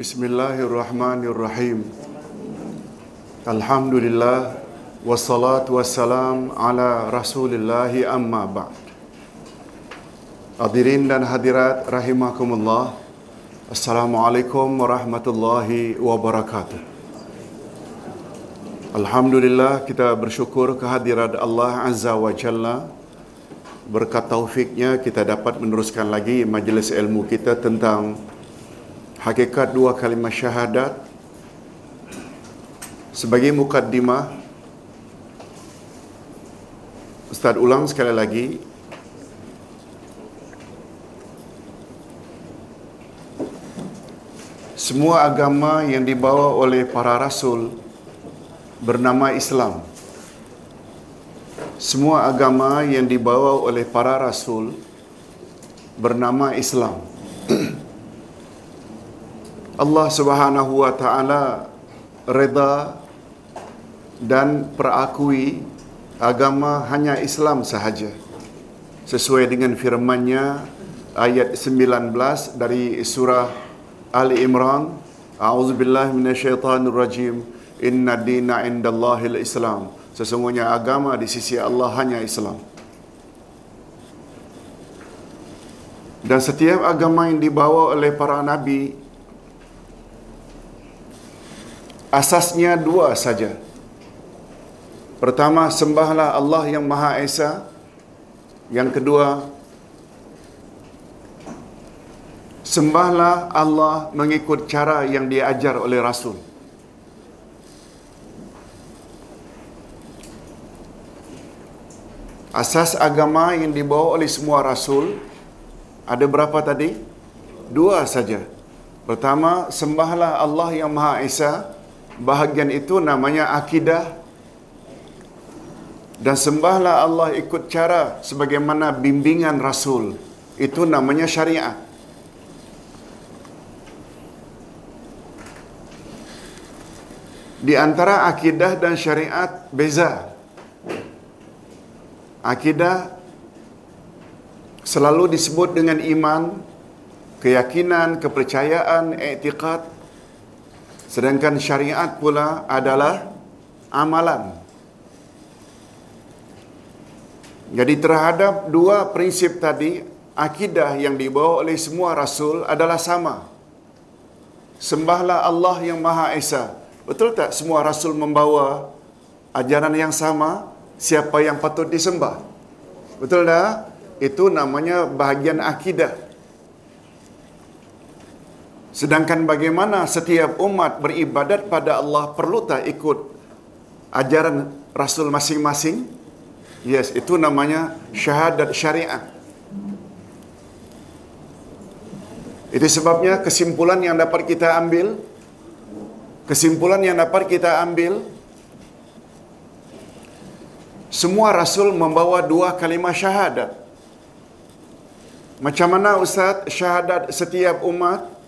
Bismillahirrahmanirrahim. Alhamdulillah wassalatu wassalam ala Rasulillah amma ba'd. Hadirin dan hadirat rahimakumullah. Assalamualaikum warahmatullahi wabarakatuh. Alhamdulillah kita bersyukur kehadirat Allah Azza wa Jalla. Berkat taufiknya kita dapat meneruskan lagi majlis ilmu kita tentang hakikat dua kalimah syahadat. Sebagai mukaddimah Ustaz ulang sekali lagi. Semua agama yang dibawa oleh para rasul bernama Islam. Semua agama yang dibawa oleh para rasul bernama Islam Allah Subhanahu wa taala reda dan perakui agama hanya Islam sahaja. Sesuai dengan firman-Nya ayat 19 dari surah Ali Imran, A'udzubillahi minasyaitonirrajim. Inna dina indallahil Islam. Sesungguhnya agama di sisi Allah hanya Islam. Dan setiap agama yang dibawa oleh para nabi asasnya dua saja. Pertama, sembahlah Allah yang Maha Esa. Yang kedua, sembahlah Allah mengikut cara yang diajar oleh Rasul. Asas agama yang dibawa oleh semua Rasul ada berapa tadi? Dua saja. Pertama, sembahlah Allah yang Maha Esa bahagian itu namanya akidah. Dan sembahlah Allah ikut cara sebagaimana bimbingan Rasul. Itu namanya syariat di antara akidah dan syariat beza. Akidah selalu disebut dengan iman keyakinan kepercayaan i'tiqad Sedangkan syariat pula adalah amalan. Jadi terhadap dua prinsip tadi, akidah yang dibawa oleh semua rasul adalah sama. Sembahlah Allah yang Maha Esa. Betul tak semua rasul membawa ajaran yang sama? Siapa yang patut disembah? Betul tak? Itu namanya bahagian akidah. Sedangkan bagaimana setiap umat beribadat pada Allah perlu tak ikut ajaran Rasul masing-masing? Yes, itu namanya syahadat syariat. Itu sebabnya kesimpulan yang dapat kita ambil kesimpulan yang dapat kita ambil semua rasul membawa dua kalimah syahadat. Macam mana Ustaz syahadat setiap umat?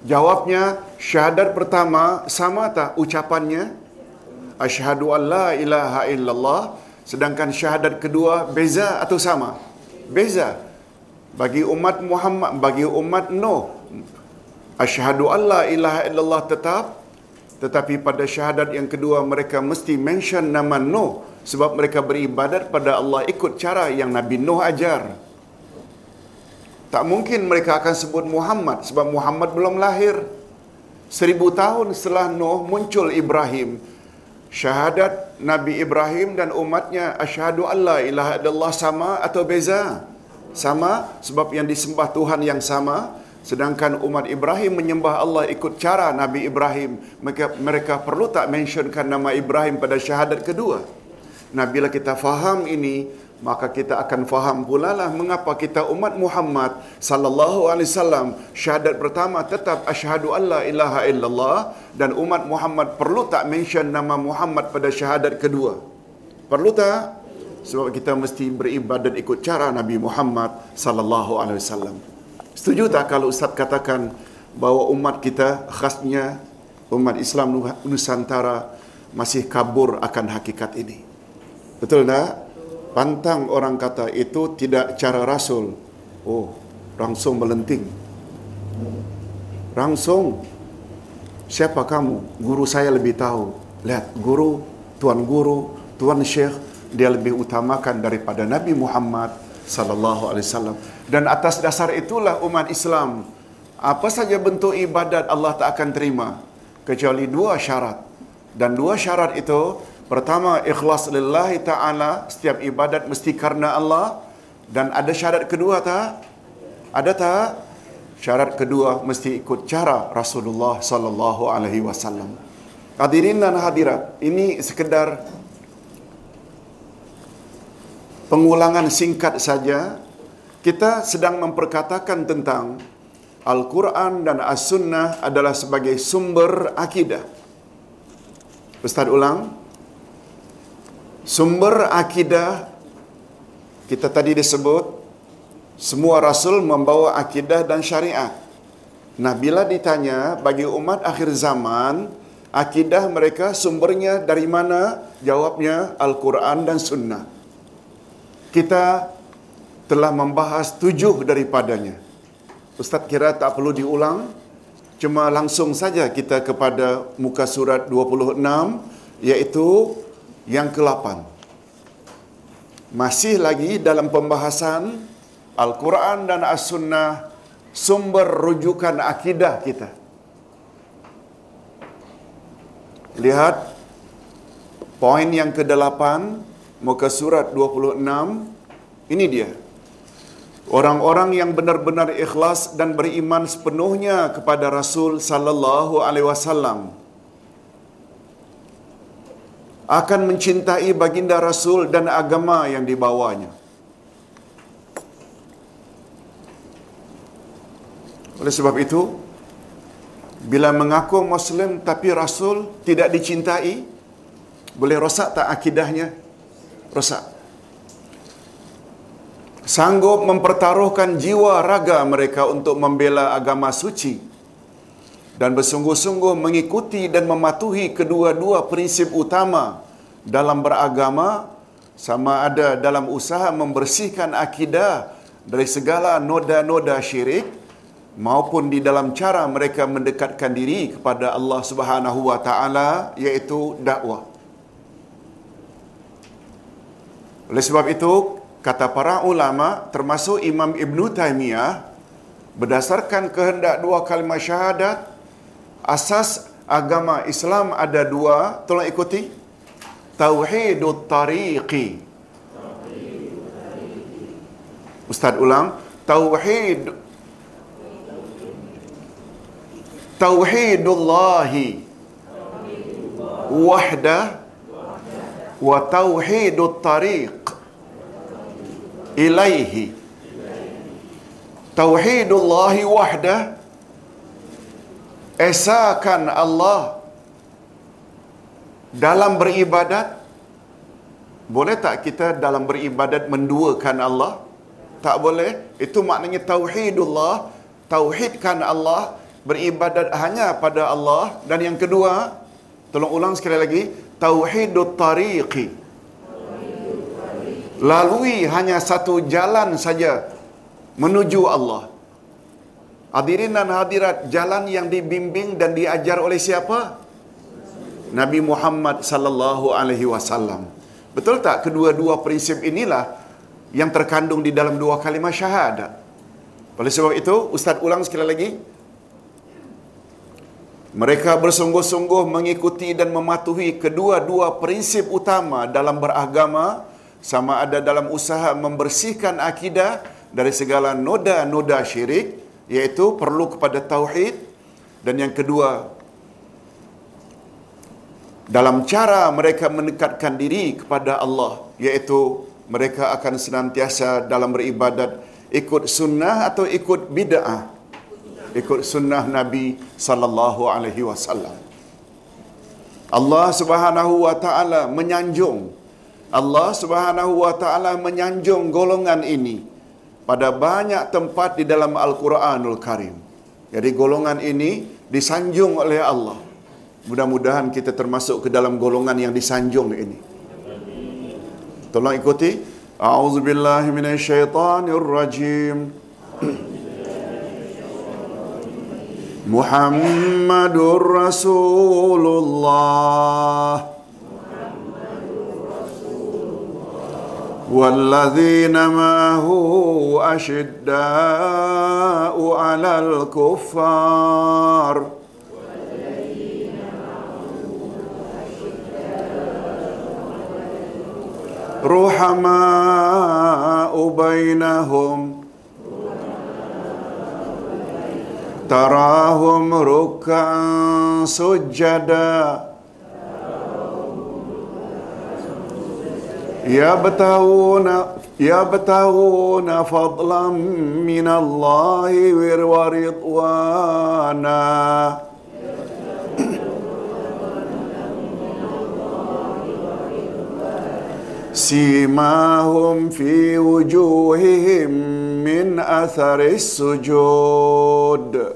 Jawabnya syahadat pertama sama tak ucapannya? Asyhadu an la ilaha illallah. Sedangkan syahadat kedua beza atau sama? Beza. Bagi umat Muhammad, bagi umat Nuh, asyhadu an la ilaha illallah tetap tetapi pada syahadat yang kedua mereka mesti mention nama Nuh sebab mereka beribadat pada Allah ikut cara yang Nabi Nuh ajar. Tak mungkin mereka akan sebut Muhammad sebab Muhammad belum lahir. Seribu tahun setelah Nuh muncul Ibrahim. Syahadat Nabi Ibrahim dan umatnya asyhadu alla ilaha illallah sama atau beza? Sama sebab yang disembah Tuhan yang sama. Sedangkan umat Ibrahim menyembah Allah ikut cara Nabi Ibrahim. Mereka, mereka perlu tak mentionkan nama Ibrahim pada syahadat kedua. Nah bila kita faham ini, maka kita akan faham pula lah mengapa kita umat Muhammad sallallahu alaihi wasallam syahadat pertama tetap asyhadu alla ilaha illallah dan umat Muhammad perlu tak mention nama Muhammad pada syahadat kedua? Perlu tak? Sebab kita mesti beribadat ikut cara Nabi Muhammad sallallahu alaihi wasallam. Setuju tak kalau ustaz katakan bahawa umat kita khasnya umat Islam Nusantara masih kabur akan hakikat ini? Betul tak pantang orang kata itu tidak cara rasul oh langsung melenting Langsung siapa kamu? Guru saya lebih tahu. Lihat, guru, tuan guru, tuan syekh dia lebih utamakan daripada Nabi Muhammad sallallahu alaihi wasallam. Dan atas dasar itulah umat Islam apa saja bentuk ibadat Allah tak akan terima kecuali dua syarat. Dan dua syarat itu pertama ikhlas lillahi taala setiap ibadat mesti karena Allah dan ada syarat kedua tak? Ada tak? Syarat kedua mesti ikut cara Rasulullah sallallahu alaihi wasallam. Hadirin dan hadirat, ini sekedar pengulangan singkat saja. Kita sedang memperkatakan tentang Al-Quran dan As-Sunnah adalah sebagai sumber akidah. Ustaz ulang. Sumber akidah kita tadi disebut semua rasul membawa akidah dan syariat. Nah, bila ditanya bagi umat akhir zaman, akidah mereka sumbernya dari mana? Jawabnya Al-Quran dan Sunnah. Kita telah membahas tujuh daripadanya. Ustaz kira tak perlu diulang. Cuma langsung saja kita kepada muka surat 26 iaitu yang ke-8. Masih lagi dalam pembahasan Al-Quran dan As-Sunnah sumber rujukan akidah kita. Lihat poin yang ke-8 muka surat 26 ini dia. Orang-orang yang benar-benar ikhlas dan beriman sepenuhnya kepada Rasul sallallahu alaihi wasallam akan mencintai baginda Rasul dan agama yang dibawanya. Oleh sebab itu, bila mengaku Muslim tapi Rasul tidak dicintai, boleh rosak tak akidahnya? Rosak. Sanggup mempertaruhkan jiwa raga mereka untuk membela agama suci dan bersungguh-sungguh mengikuti dan mematuhi kedua-dua prinsip utama dalam beragama sama ada dalam usaha membersihkan akidah dari segala noda-noda syirik maupun di dalam cara mereka mendekatkan diri kepada Allah Subhanahu wa taala iaitu dakwah. Oleh sebab itu, kata para ulama termasuk Imam Ibn Taimiyah berdasarkan kehendak dua kalimah syahadat asas agama Islam ada dua tolong ikuti. Tauhidut tariqi. Ustaz ulang. Tauhid tauhidullahi. Wahdah wa tauhidut tariq. Ilaihi. Tauhidullahi wahdah esakan Allah dalam beribadat? Boleh tak kita dalam beribadat menduakan Allah? Tak boleh. Itu maknanya tauhidullah. Tauhidkan Allah. Beribadat hanya pada Allah. Dan yang kedua tolong ulang sekali lagi. Tauhidut tariqi. Lalui hanya satu jalan saja menuju Allah Hadirin dan hadirat, jalan yang dibimbing dan diajar oleh siapa? Nabi Muhammad sallallahu alaihi wasallam. Betul tak kedua-dua prinsip inilah yang terkandung di dalam dua kalimah syahadat? Oleh sebab itu, Ustaz ulang sekali lagi. Mereka bersungguh-sungguh mengikuti dan mematuhi kedua-dua prinsip utama dalam beragama sama ada dalam usaha membersihkan akidah dari segala noda-noda syirik iaitu perlu kepada tauhid dan yang kedua dalam cara mereka mendekatkan diri kepada Allah iaitu mereka akan senantiasa dalam beribadat ikut sunnah atau ikut bid'ah. Ikut sunnah Nabi sallallahu alaihi wasallam. Allah Subhanahu wa taala menyanjung. Allah Subhanahu wa taala menyanjung golongan ini pada banyak tempat di dalam Al-Quranul Karim. Jadi golongan ini disanjung oleh Allah. Mudah-mudahan kita termasuk ke dalam golongan yang disanjung ini. Tolong ikuti. A'udzubillahi minasyaitonirrajim. Muhammadur Rasulullah. والذين معه أشداء على الكفار. رحماء بينهم. تراهم ركعا سجدا. يبتغون يبتغون فضلا من الله ورضوانا. سيماهم في وجوههم من أثر السجود.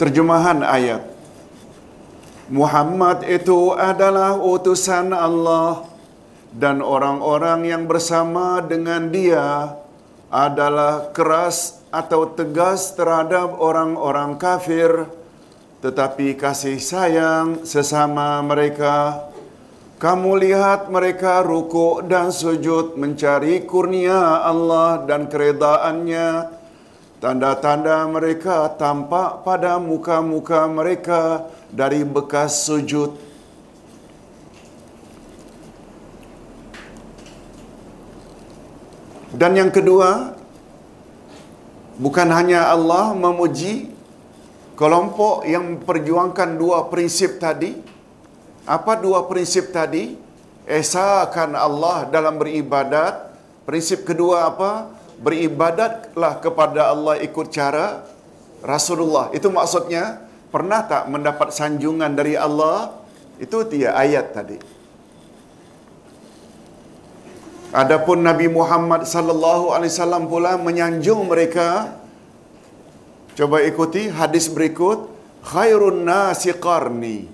Terjemahan ayat. Muhammad itu adalah utusan Allah dan orang-orang yang bersama dengan dia adalah keras atau tegas terhadap orang-orang kafir tetapi kasih sayang sesama mereka. Kamu lihat mereka rukuk dan sujud mencari kurnia Allah dan keredaannya Tanda-tanda mereka tampak pada muka-muka mereka dari bekas sujud. Dan yang kedua, bukan hanya Allah memuji kelompok yang memperjuangkan dua prinsip tadi. Apa dua prinsip tadi? Esakan Allah dalam beribadat. Prinsip kedua apa? Beribadatlah kepada Allah ikut cara Rasulullah. Itu maksudnya pernah tak mendapat sanjungan dari Allah? Itu dia ayat tadi. Adapun Nabi Muhammad sallallahu alaihi wasallam pula menyanjung mereka. Coba ikuti hadis berikut, khairun nasi qarni.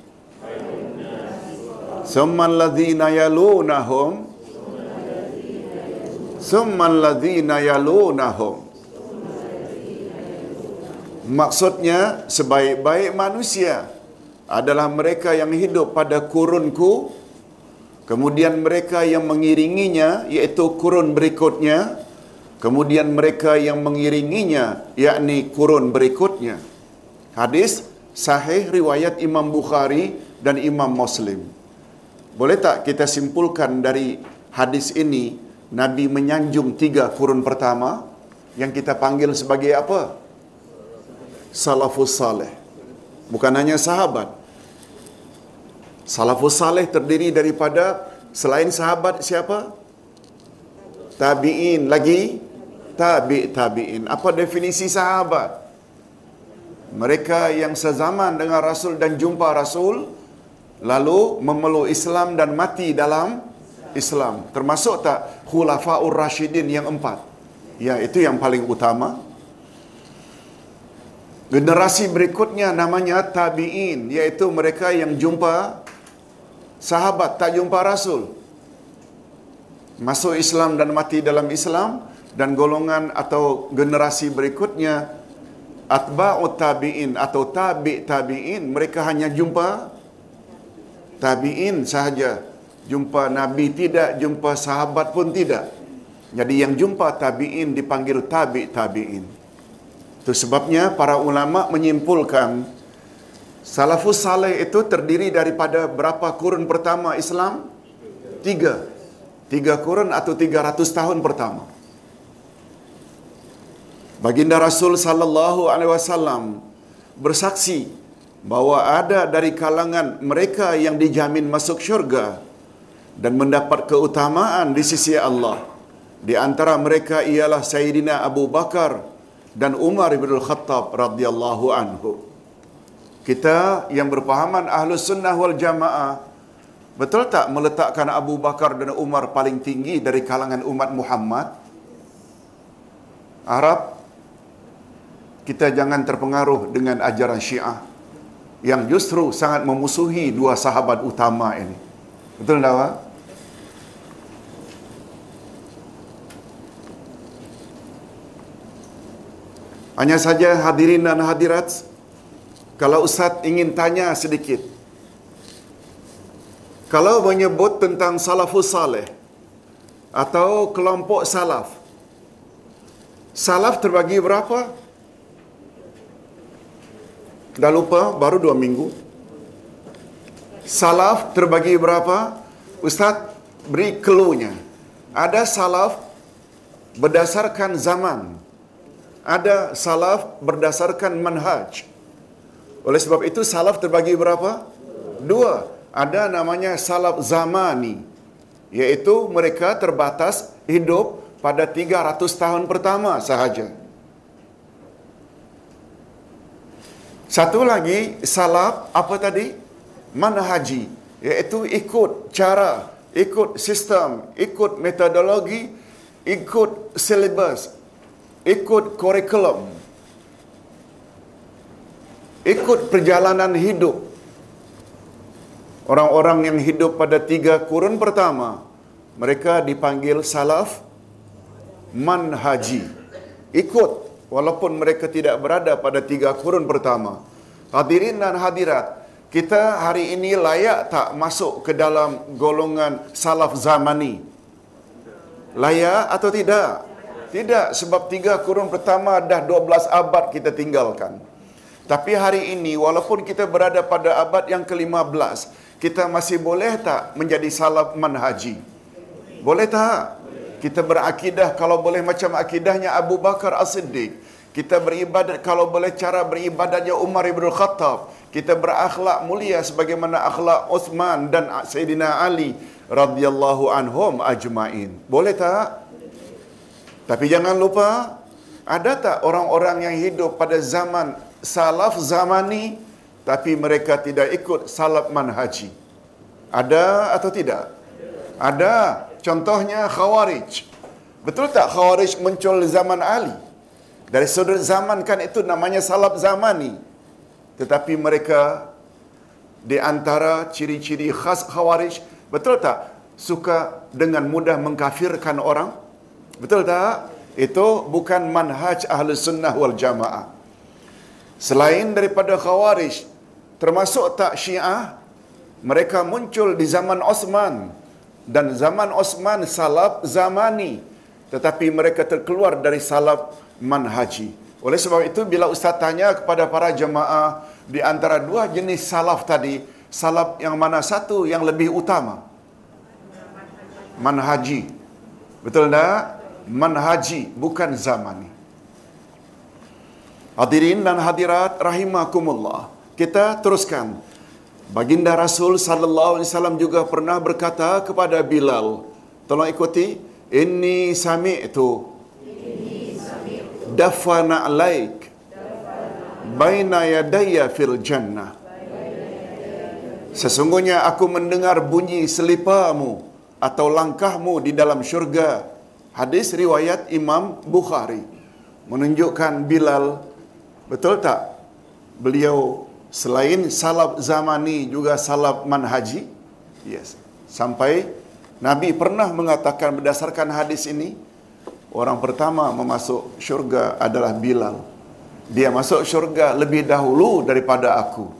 Summa alladhina yalunahum Summan ladhina yalunahum. Maksudnya sebaik-baik manusia adalah mereka yang hidup pada kurunku. Kemudian mereka yang mengiringinya iaitu kurun berikutnya. Kemudian mereka yang mengiringinya yakni kurun berikutnya. Hadis sahih riwayat Imam Bukhari dan Imam Muslim. Boleh tak kita simpulkan dari hadis ini Nabi menyanjung tiga kurun pertama yang kita panggil sebagai apa? Salafus Saleh. Bukan hanya sahabat. Salafus Saleh terdiri daripada selain sahabat siapa? Tabi'in. Lagi? Tabi' tabi'in. Apa definisi sahabat? Mereka yang sezaman dengan Rasul dan jumpa Rasul lalu memeluk Islam dan mati dalam Islam. Termasuk tak Khulafaur Rashidin yang empat? Ya, itu yang paling utama. Generasi berikutnya namanya Tabi'in, iaitu mereka yang jumpa sahabat, tak jumpa Rasul. Masuk Islam dan mati dalam Islam. Dan golongan atau generasi berikutnya Atba'ut Tabi'in atau Tabi' Tabi'in, mereka hanya jumpa Tabi'in sahaja jumpa Nabi tidak, jumpa sahabat pun tidak. Jadi yang jumpa tabi'in dipanggil tabi' tabi'in. Itu sebabnya para ulama menyimpulkan salafus saleh itu terdiri daripada berapa kurun pertama Islam? Tiga. Tiga kurun atau tiga ratus tahun pertama. Baginda Rasul sallallahu alaihi wasallam bersaksi bahawa ada dari kalangan mereka yang dijamin masuk syurga dan mendapat keutamaan di sisi Allah. Di antara mereka ialah Sayyidina Abu Bakar dan Umar bin Khattab radhiyallahu anhu. Kita yang berpahaman Ahlus Sunnah wal Jamaah betul tak meletakkan Abu Bakar dan Umar paling tinggi dari kalangan umat Muhammad? Arab kita jangan terpengaruh dengan ajaran Syiah yang justru sangat memusuhi dua sahabat utama ini. Betul tak? Hanya saja hadirin dan hadirat, kalau Ustaz ingin tanya sedikit. Kalau menyebut tentang salafus salih atau kelompok salaf, salaf terbagi berapa? Dah lupa, baru dua minggu. Salaf terbagi berapa? Ustaz beri keluhnya. Ada salaf berdasarkan zaman. Ada salaf berdasarkan manhaj. Oleh sebab itu salaf terbagi berapa? Dua. Ada namanya salaf zamani. Iaitu mereka terbatas hidup pada 300 tahun pertama sahaja. Satu lagi salaf apa tadi? Manhaji. Iaitu ikut cara, ikut sistem, ikut metodologi, ikut silibus, ikut kurikulum, ikut perjalanan hidup. Orang-orang yang hidup pada tiga kurun pertama, mereka dipanggil salaf manhaji. Ikut walaupun mereka tidak berada pada tiga kurun pertama. Hadirin dan hadirat, kita hari ini layak tak masuk ke dalam golongan salaf zamani? Layak atau tidak? Tidak, sebab tiga kurun pertama dah 12 abad kita tinggalkan. Tapi hari ini, walaupun kita berada pada abad yang ke-15, kita masih boleh tak menjadi salaf manhaji? Boleh tak? Kita berakidah kalau boleh macam akidahnya Abu Bakar As-Siddiq. Kita beribadat kalau boleh cara beribadatnya Umar Ibn Khattab. Kita berakhlak mulia sebagaimana akhlak Uthman dan Sayyidina Ali radhiyallahu anhum ajmain. Boleh tak? Tapi jangan lupa, ada tak orang-orang yang hidup pada zaman salaf zamani tapi mereka tidak ikut salaf manhaji? Ada atau tidak? Ada. Contohnya Khawarij. Betul tak Khawarij muncul zaman Ali? Dari sudut zaman kan itu namanya salaf zamani. Tetapi mereka di antara ciri-ciri khas Khawarij, betul tak? Suka dengan mudah mengkafirkan orang? Betul tak? Itu bukan manhaj ahli sunnah wal jamaah. Selain daripada Khawarij, termasuk tak Syiah, mereka muncul di zaman Osman dan zaman Osman salaf zamani tetapi mereka terkeluar dari salaf manhaji. Oleh sebab itu bila ustaz tanya kepada para jemaah di antara dua jenis salaf tadi, salaf yang mana satu yang lebih utama? Manhaji. Betul tak? Manhaji bukan zamani. Hadirin dan hadirat rahimakumullah. Kita teruskan. Baginda Rasul sallallahu alaihi wasallam juga pernah berkata kepada Bilal, tolong ikuti, inni sami'tu dafana alaik baina yadayya fil jannah. Sesungguhnya aku mendengar bunyi selipamu atau langkahmu di dalam syurga. Hadis riwayat Imam Bukhari menunjukkan Bilal betul tak? Beliau selain salaf zamani juga salaf manhaji. Yes. Sampai nabi pernah mengatakan berdasarkan hadis ini orang pertama memasuk syurga adalah Bilal. Dia masuk syurga lebih dahulu daripada aku.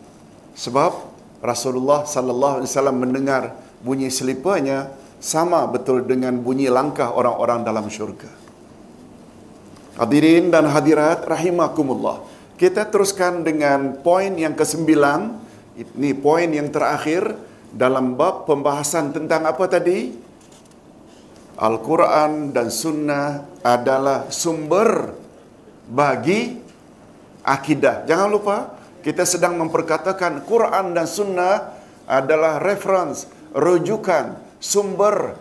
Sebab Rasulullah sallallahu alaihi wasallam mendengar bunyi selipanya sama betul dengan bunyi langkah orang-orang dalam syurga Hadirin dan hadirat rahimakumullah kita teruskan dengan poin yang kesembilan. Ini poin yang terakhir dalam bab pembahasan tentang apa tadi? Al-Quran dan Sunnah adalah sumber bagi akidah. Jangan lupa, kita sedang memperkatakan Quran dan Sunnah adalah reference, rujukan, sumber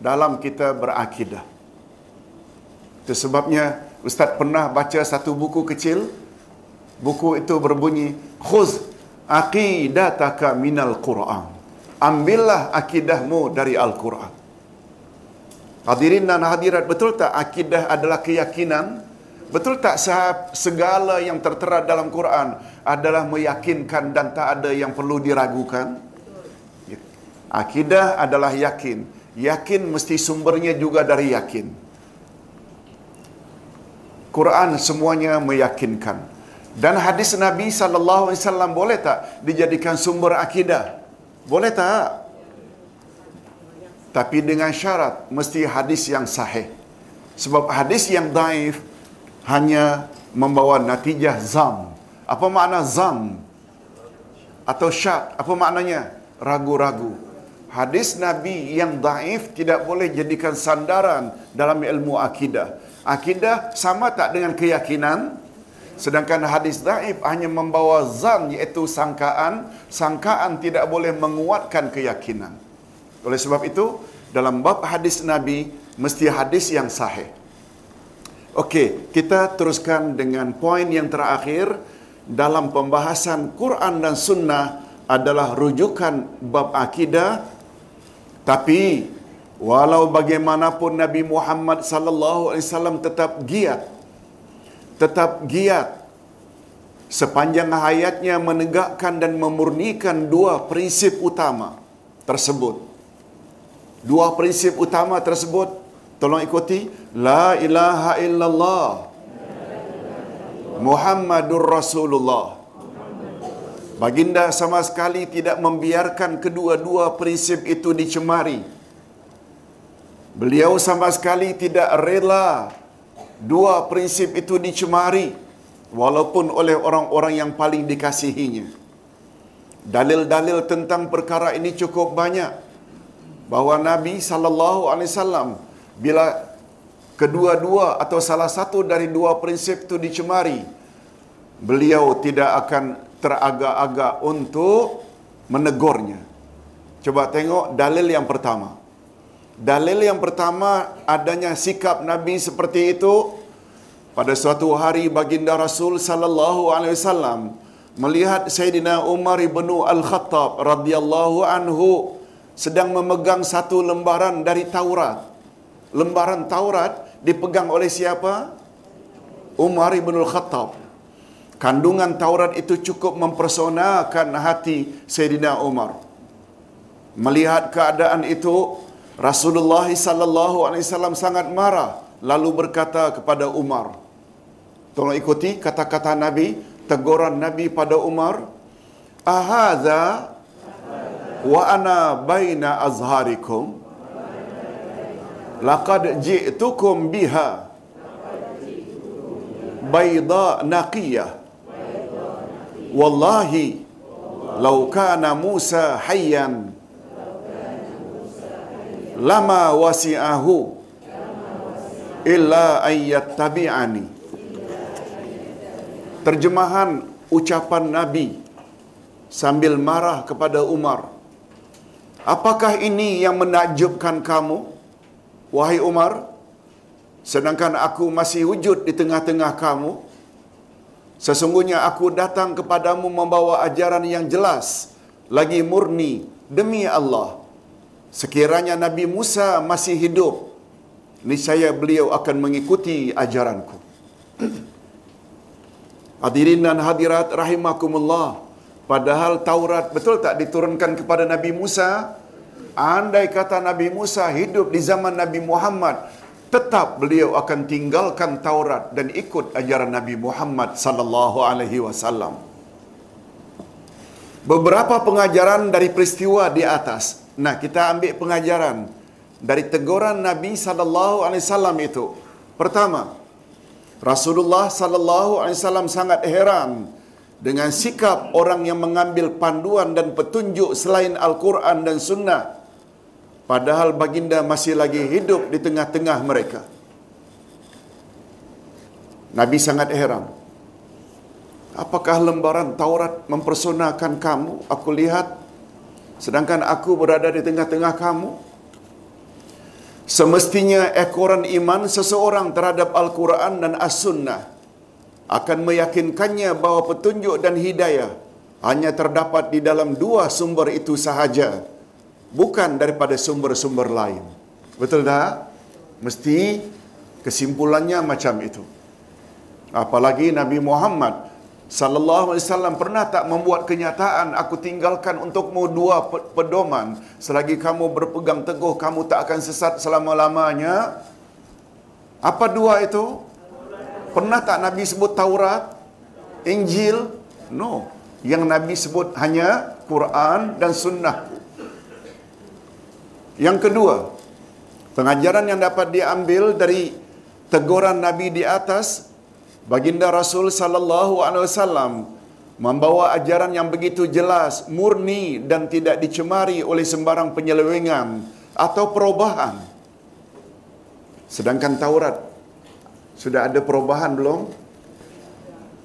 dalam kita berakidah. Itu sebabnya Ustaz pernah baca satu buku kecil, Buku itu berbunyi khuz aqidataka minal Quran. Ambillah akidahmu dari Al-Quran. Hadirin dan hadirat, betul tak akidah adalah keyakinan? Betul tak segala yang tertera dalam Quran adalah meyakinkan dan tak ada yang perlu diragukan? Akidah adalah yakin. Yakin mesti sumbernya juga dari yakin. Quran semuanya meyakinkan. Dan hadis Nabi sallallahu alaihi wasallam boleh tak dijadikan sumber akidah? Boleh tak? Tapi dengan syarat mesti hadis yang sahih. Sebab hadis yang daif hanya membawa natijah zam. Apa makna zam? Atau syak? Apa maknanya? Ragu-ragu. Hadis Nabi yang daif tidak boleh jadikan sandaran dalam ilmu akidah. Akidah sama tak dengan keyakinan? Sedangkan hadis daif hanya membawa zan iaitu sangkaan. Sangkaan tidak boleh menguatkan keyakinan. Oleh sebab itu, dalam bab hadis Nabi, mesti hadis yang sahih. Okey, kita teruskan dengan poin yang terakhir dalam pembahasan Quran dan Sunnah adalah rujukan bab akidah. Tapi walau bagaimanapun Nabi Muhammad sallallahu alaihi wasallam tetap giat tetap giat sepanjang hayatnya menegakkan dan memurnikan dua prinsip utama tersebut. Dua prinsip utama tersebut tolong ikuti la ilaha illallah Muhammadur Rasulullah. Baginda sama sekali tidak membiarkan kedua-dua prinsip itu dicemari. Beliau sama sekali tidak rela dua prinsip itu dicemari walaupun oleh orang-orang yang paling dikasihinya. Dalil-dalil tentang perkara ini cukup banyak bahawa Nabi sallallahu alaihi wasallam bila kedua-dua atau salah satu dari dua prinsip itu dicemari beliau tidak akan teragak-agak untuk menegurnya. Coba tengok dalil yang pertama. Dalil yang pertama adanya sikap Nabi seperti itu pada suatu hari baginda Rasul sallallahu alaihi wasallam melihat Sayyidina Umar bin Al-Khattab radhiyallahu anhu sedang memegang satu lembaran dari Taurat. Lembaran Taurat dipegang oleh siapa? Umar bin Al-Khattab. Kandungan Taurat itu cukup mempersonakan hati Sayyidina Umar. Melihat keadaan itu, Rasulullah sallallahu alaihi wasallam sangat marah lalu berkata kepada Umar. Tolong ikuti kata-kata Nabi, teguran Nabi pada Umar, "Ahadza wa ana baina azharikum laqad ji'tukum biha bayda naqiyah wallahi law kana Musa hayyan lama wasi'ahu illa ayyattabi'ani terjemahan ucapan Nabi sambil marah kepada Umar. Apakah ini yang menakjubkan kamu wahai Umar? Sedangkan aku masih wujud di tengah-tengah kamu sesungguhnya aku datang kepadamu membawa ajaran yang jelas lagi murni demi Allah sekiranya Nabi Musa masih hidup, niscaya beliau akan mengikuti ajaranku. Hadirin dan hadirat rahimakumullah. Padahal Taurat betul tak diturunkan kepada Nabi Musa? Andai kata Nabi Musa hidup di zaman Nabi Muhammad, tetap beliau akan tinggalkan Taurat dan ikut ajaran Nabi Muhammad sallallahu alaihi wasallam. Beberapa pengajaran dari peristiwa di atas Nah, kita ambil pengajaran dari teguran Nabi sallallahu alaihi wasallam itu. Pertama, Rasulullah sallallahu alaihi wasallam sangat heran dengan sikap orang yang mengambil panduan dan petunjuk selain Al-Quran dan Sunnah. Padahal baginda masih lagi hidup di tengah-tengah mereka. Nabi sangat heran. Apakah lembaran Taurat mempersonakan kamu? Aku lihat sedangkan aku berada di tengah-tengah kamu. Semestinya ekoran iman seseorang terhadap Al-Quran dan As-Sunnah akan meyakinkannya bahawa petunjuk dan hidayah hanya terdapat di dalam dua sumber itu sahaja, bukan daripada sumber-sumber lain. Betul tak? Mesti kesimpulannya macam itu. Apalagi Nabi Muhammad sallallahu alaihi wasallam pernah tak membuat kenyataan aku tinggalkan untukmu dua pedoman selagi kamu berpegang teguh kamu tak akan sesat selama-lamanya apa dua itu Pernah tak Nabi sebut Taurat? Injil? No. Yang Nabi sebut hanya Quran dan Sunnah. Yang kedua, pengajaran yang dapat diambil dari teguran Nabi di atas baginda Rasul sallallahu alaihi wasallam membawa ajaran yang begitu jelas, murni dan tidak dicemari oleh sembarang penyelewengan atau perubahan. Sedangkan Taurat sudah ada perubahan belum?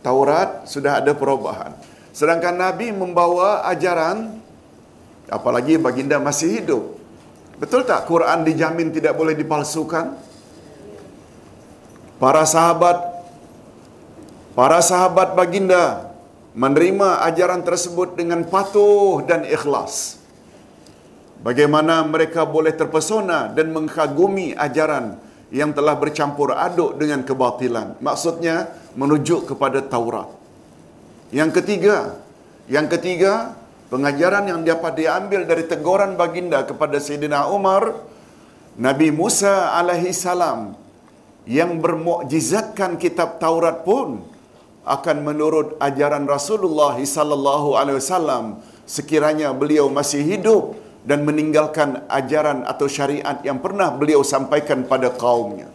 Taurat sudah ada perubahan. Sedangkan Nabi membawa ajaran apalagi baginda masih hidup. Betul tak Quran dijamin tidak boleh dipalsukan? Para sahabat para sahabat baginda menerima ajaran tersebut dengan patuh dan ikhlas. Bagaimana mereka boleh terpesona dan mengkagumi ajaran yang telah bercampur aduk dengan kebatilan. Maksudnya menuju kepada Taurat. Yang ketiga, yang ketiga, pengajaran yang dapat diambil dari teguran baginda kepada Sayyidina Umar, Nabi Musa alaihi salam yang bermukjizatkan kitab Taurat pun akan menurut ajaran Rasulullah sallallahu alaihi wasallam sekiranya beliau masih hidup dan meninggalkan ajaran atau syariat yang pernah beliau sampaikan pada kaumnya.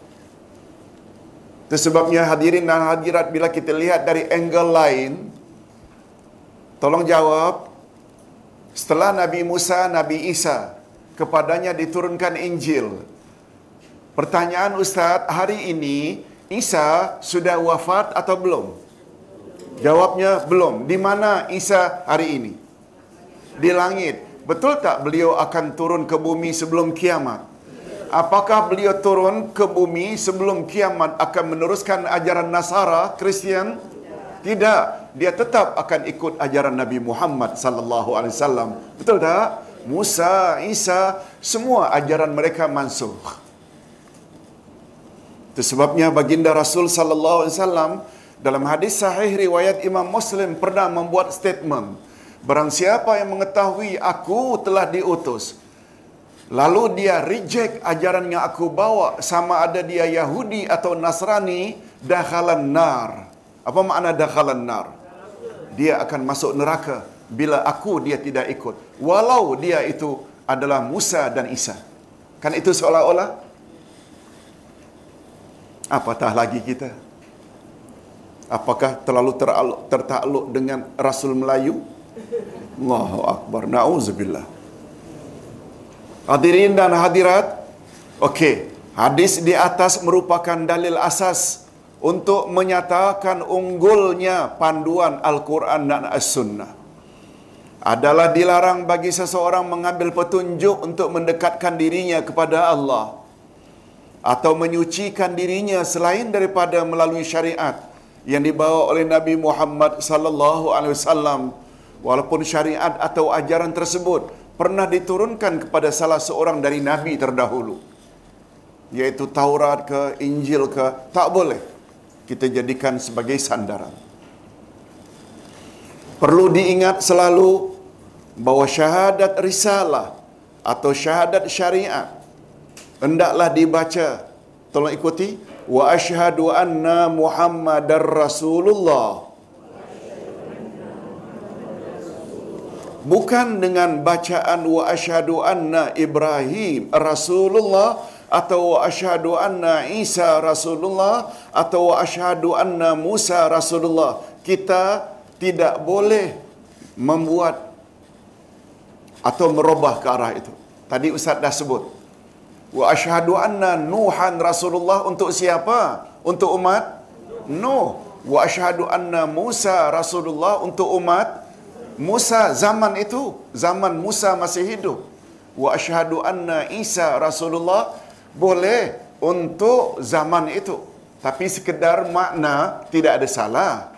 Itu sebabnya hadirin dan hadirat bila kita lihat dari angle lain, tolong jawab, setelah Nabi Musa, Nabi Isa, kepadanya diturunkan Injil. Pertanyaan Ustaz, hari ini Isa sudah wafat atau belum? Jawabnya belum. Di mana Isa hari ini? Di langit. Betul tak beliau akan turun ke bumi sebelum kiamat? Apakah beliau turun ke bumi sebelum kiamat akan meneruskan ajaran Nasara, Kristian? Tidak. Dia tetap akan ikut ajaran Nabi Muhammad sallallahu alaihi wasallam. Betul tak? Musa, Isa, semua ajaran mereka mansuh. Itu sebabnya baginda Rasul sallallahu alaihi wasallam dalam hadis sahih riwayat Imam Muslim pernah membuat statement Barang siapa yang mengetahui aku telah diutus Lalu dia reject ajaran yang aku bawa Sama ada dia Yahudi atau Nasrani Dakhalan nar Apa makna dakhalan nar? Dia akan masuk neraka Bila aku dia tidak ikut Walau dia itu adalah Musa dan Isa Kan itu seolah-olah Apatah lagi kita Apakah terlalu tertakluk dengan Rasul Melayu? Allahu Akbar. Na'udzubillah. Hadirin dan hadirat. Okey. Hadis di atas merupakan dalil asas untuk menyatakan unggulnya panduan Al-Quran dan As-Sunnah. Adalah dilarang bagi seseorang mengambil petunjuk untuk mendekatkan dirinya kepada Allah atau menyucikan dirinya selain daripada melalui syariat yang dibawa oleh Nabi Muhammad sallallahu alaihi wasallam walaupun syariat atau ajaran tersebut pernah diturunkan kepada salah seorang dari nabi terdahulu yaitu Taurat ke Injil ke tak boleh kita jadikan sebagai sandaran. Perlu diingat selalu bahawa syahadat risalah atau syahadat syariat hendaklah dibaca. Tolong ikuti. Wa asyhadu anna muhammadar rasulullah. Bukan dengan bacaan wa asyhadu anna ibrahim rasulullah atau wa asyhadu anna isa rasulullah atau asyhadu anna musa rasulullah kita tidak boleh membuat atau merubah ke arah itu tadi ustaz dah sebut Wa ashadu anna Nuhan Rasulullah untuk siapa? Untuk umat? No. Wa ashadu anna Musa Rasulullah untuk umat? Musa zaman itu, zaman Musa masih hidup. Wa ashadu anna Isa Rasulullah boleh untuk zaman itu. Tapi sekedar makna tidak ada salah.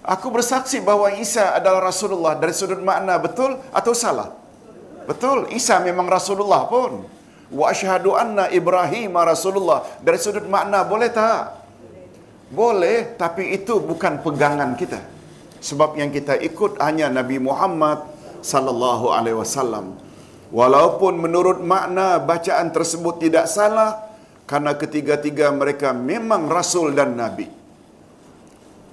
Aku bersaksi bahawa Isa adalah Rasulullah dari sudut makna betul atau salah? Betul, Isa memang Rasulullah pun wa asyhadu anna Ibrahim Rasulullah dari sudut makna boleh tak? Boleh, tapi itu bukan pegangan kita. Sebab yang kita ikut hanya Nabi Muhammad sallallahu alaihi wasallam. Walaupun menurut makna bacaan tersebut tidak salah, karena ketiga-tiga mereka memang rasul dan nabi.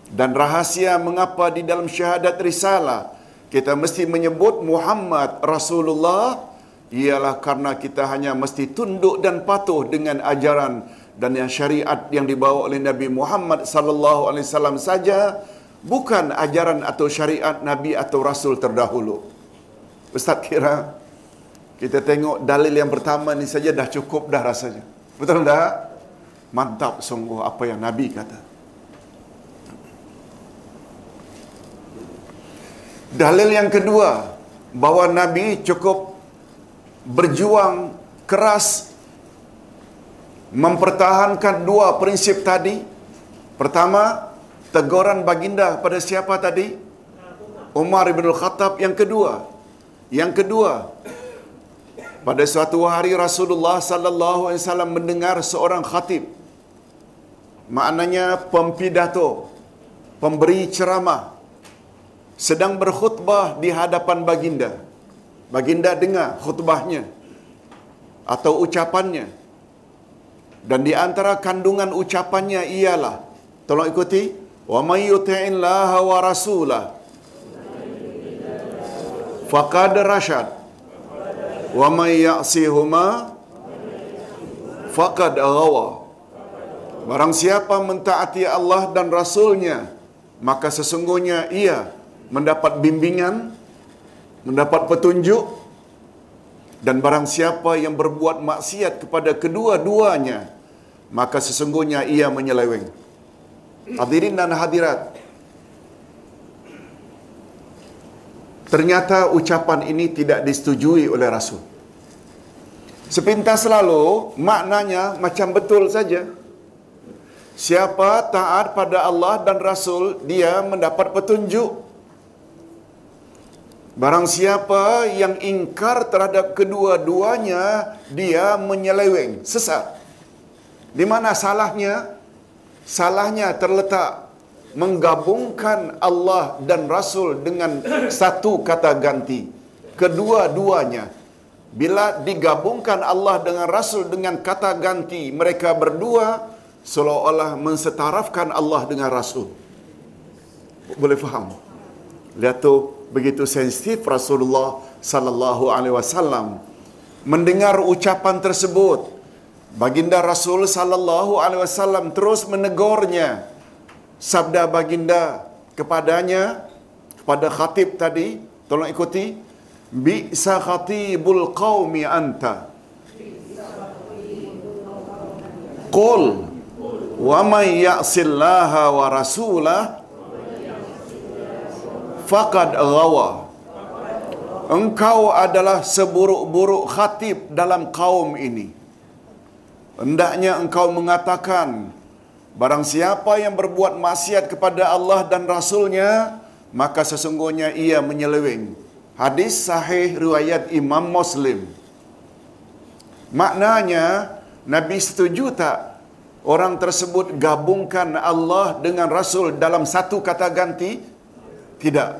Dan rahasia mengapa di dalam syahadat risalah kita mesti menyebut Muhammad Rasulullah ialah karena kita hanya mesti tunduk dan patuh dengan ajaran dan yang syariat yang dibawa oleh Nabi Muhammad sallallahu alaihi wasallam saja bukan ajaran atau syariat nabi atau rasul terdahulu. Ustaz kira kita tengok dalil yang pertama ni saja dah cukup dah rasanya. Betul tak? Mantap sungguh apa yang Nabi kata. Dalil yang kedua, bahawa Nabi cukup berjuang keras mempertahankan dua prinsip tadi. Pertama, teguran baginda pada siapa tadi? Umar bin Al-Khattab. Yang kedua, yang kedua, pada suatu hari Rasulullah sallallahu alaihi wasallam mendengar seorang khatib. Maknanya pempidato, pemberi ceramah sedang berkhutbah di hadapan baginda. Baginda dengar khutbahnya atau ucapannya. Dan di antara kandungan ucapannya ialah tolong ikuti wa may yuti'illaha wa rasulah faqad rasyad wa may ya'sihuma faqad ghawa. Barang siapa mentaati Allah dan rasulnya maka sesungguhnya ia mendapat bimbingan mendapat petunjuk dan barang siapa yang berbuat maksiat kepada kedua-duanya maka sesungguhnya ia menyeleweng. Hadirin dan hadirat Ternyata ucapan ini tidak disetujui oleh Rasul. Sepintas lalu, maknanya macam betul saja. Siapa taat pada Allah dan Rasul, dia mendapat petunjuk. Barang siapa yang ingkar terhadap kedua-duanya, dia menyeleweng, sesat. Di mana salahnya? Salahnya terletak menggabungkan Allah dan Rasul dengan satu kata ganti. Kedua-duanya. Bila digabungkan Allah dengan Rasul dengan kata ganti, mereka berdua seolah-olah mensetarafkan Allah dengan Rasul. Boleh faham? Lihat tu begitu sensitif Rasulullah sallallahu alaihi wasallam mendengar ucapan tersebut. Baginda Rasul sallallahu alaihi wasallam terus menegurnya sabda baginda kepadanya kepada khatib tadi tolong ikuti. Bi sa khatibul qaumi anta. Qul wa may ya'sillaha wa rasulah faqad ghawa. Engkau adalah seburuk-buruk khatib dalam kaum ini. Hendaknya engkau mengatakan Barang siapa yang berbuat maksiat kepada Allah dan Rasulnya, maka sesungguhnya ia menyeleweng. Hadis sahih riwayat Imam Muslim. Maknanya, Nabi setuju tak orang tersebut gabungkan Allah dengan Rasul dalam satu kata ganti? Tidak.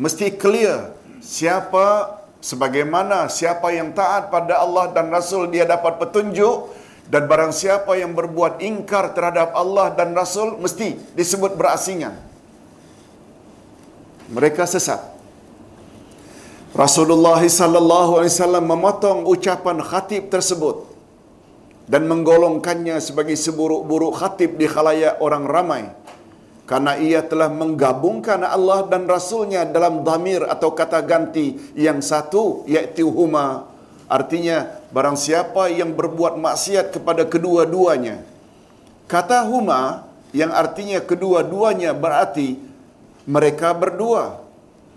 Mesti clear. Siapa sebagaimana siapa yang taat pada Allah dan Rasul dia dapat petunjuk dan barang siapa yang berbuat ingkar terhadap Allah dan Rasul mesti disebut berasingan. Mereka sesat. Rasulullah sallallahu alaihi wasallam memotong ucapan khatib tersebut dan menggolongkannya sebagai seburuk-buruk khatib di khalayak orang ramai karena ia telah menggabungkan Allah dan Rasulnya dalam damir atau kata ganti yang satu iaitu huma Artinya barang siapa yang berbuat maksiat kepada kedua-duanya. Kata huma yang artinya kedua-duanya berarti mereka berdua.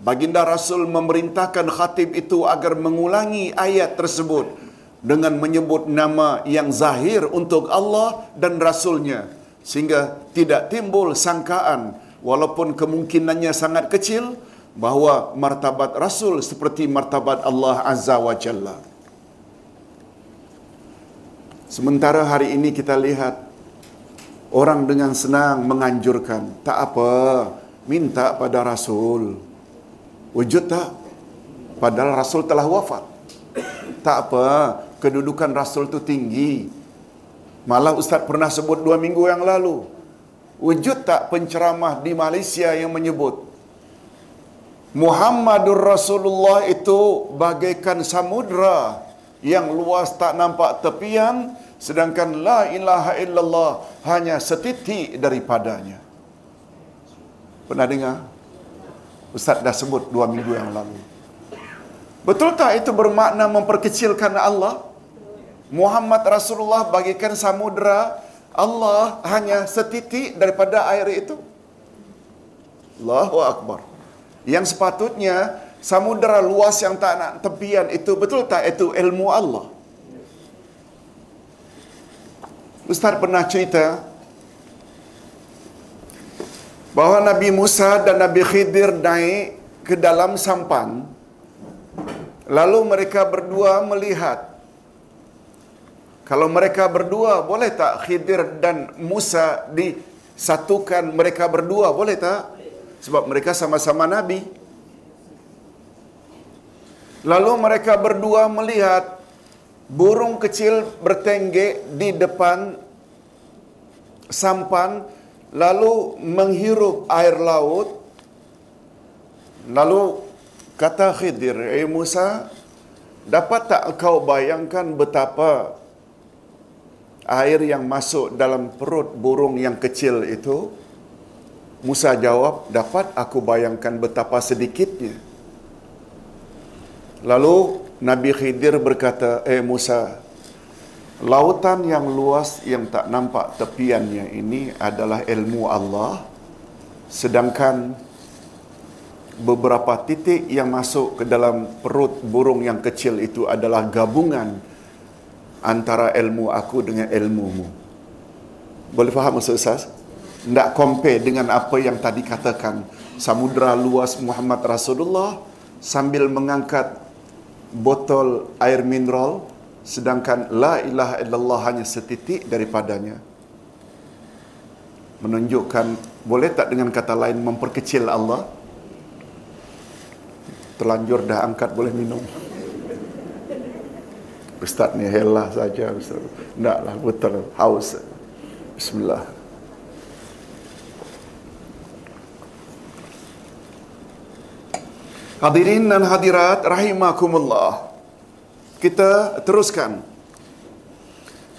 Baginda Rasul memerintahkan khatib itu agar mengulangi ayat tersebut dengan menyebut nama yang zahir untuk Allah dan Rasulnya. Sehingga tidak timbul sangkaan walaupun kemungkinannya sangat kecil bahawa martabat Rasul seperti martabat Allah Azza wa Jalla. Sementara hari ini kita lihat orang dengan senang menganjurkan, tak apa, minta pada Rasul. Wujud tak? Padahal Rasul telah wafat. Tak apa, kedudukan Rasul itu tinggi. Malah Ustaz pernah sebut dua minggu yang lalu. Wujud tak penceramah di Malaysia yang menyebut Muhammadur Rasulullah itu bagaikan samudra yang luas tak nampak tepian sedangkan la ilaha illallah hanya setitik daripadanya. Pernah dengar? Ustaz dah sebut dua minggu yang lalu. Betul tak itu bermakna memperkecilkan Allah? Muhammad Rasulullah bagikan samudra Allah hanya setitik daripada air itu. Allahu Akbar. Yang sepatutnya samudra luas yang tak nak tepian itu betul tak itu ilmu Allah? Ustaz pernah cerita bahawa Nabi Musa dan Nabi Khidir naik ke dalam sampan lalu mereka berdua melihat. Kalau mereka berdua boleh tak Khidir dan Musa disatukan mereka berdua? Boleh tak? Sebab mereka sama-sama nabi. Lalu mereka berdua melihat burung kecil bertenggek di depan sampan lalu menghirup air laut. Lalu kata Khidir eh Musa dapat tak kau bayangkan betapa air yang masuk dalam perut burung yang kecil itu? Musa jawab dapat aku bayangkan betapa sedikitnya. Lalu Nabi Khidir berkata eh Musa Lautan yang luas yang tak nampak tepiannya ini adalah ilmu Allah sedangkan beberapa titik yang masuk ke dalam perut burung yang kecil itu adalah gabungan antara ilmu aku dengan ilmumu. Boleh faham maksud Ustaz? Tidak compare dengan apa yang tadi katakan samudra luas Muhammad Rasulullah sambil mengangkat botol air mineral sedangkan la ilaha illallah hanya setitik daripadanya. Menunjukkan boleh tak dengan kata lain memperkecil Allah? Terlanjur dah angkat boleh minum. Ustaz ni helah saja Ustaz. Taklah betul. Haus. Bismillah Hadirin dan hadirat rahimakumullah kita teruskan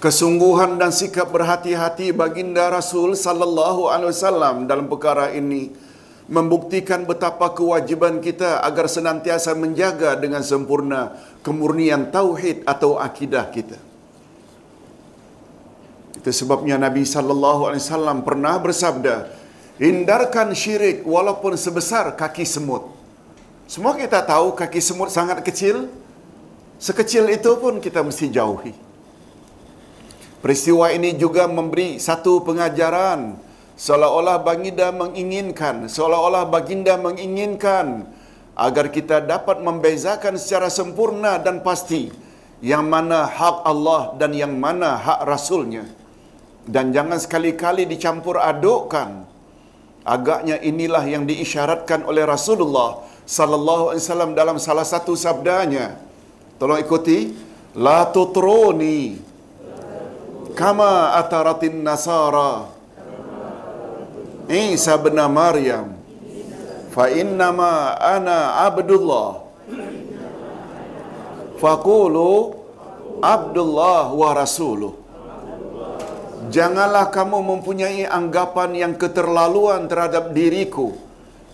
kesungguhan dan sikap berhati-hati baginda Rasul sallallahu alaihi wasallam dalam perkara ini membuktikan betapa kewajiban kita agar senantiasa menjaga dengan sempurna kemurnian tauhid atau akidah kita. Itu sebabnya Nabi sallallahu alaihi wasallam pernah bersabda, "Hindarkan syirik walaupun sebesar kaki semut." Semua kita tahu kaki semut sangat kecil, Sekecil itu pun kita mesti jauhi. Peristiwa ini juga memberi satu pengajaran seolah-olah baginda menginginkan, seolah-olah baginda menginginkan agar kita dapat membezakan secara sempurna dan pasti yang mana hak Allah dan yang mana hak Rasulnya. Dan jangan sekali-kali dicampur adukkan. Agaknya inilah yang diisyaratkan oleh Rasulullah sallallahu alaihi wasallam dalam salah satu sabdanya. Tolong ikuti. La tutruni kama ataratin nasara. Isa bin Maryam. Fa innama ana abdullah. Faqulu abdullah wa rasuluh. Janganlah kamu mempunyai anggapan yang keterlaluan terhadap diriku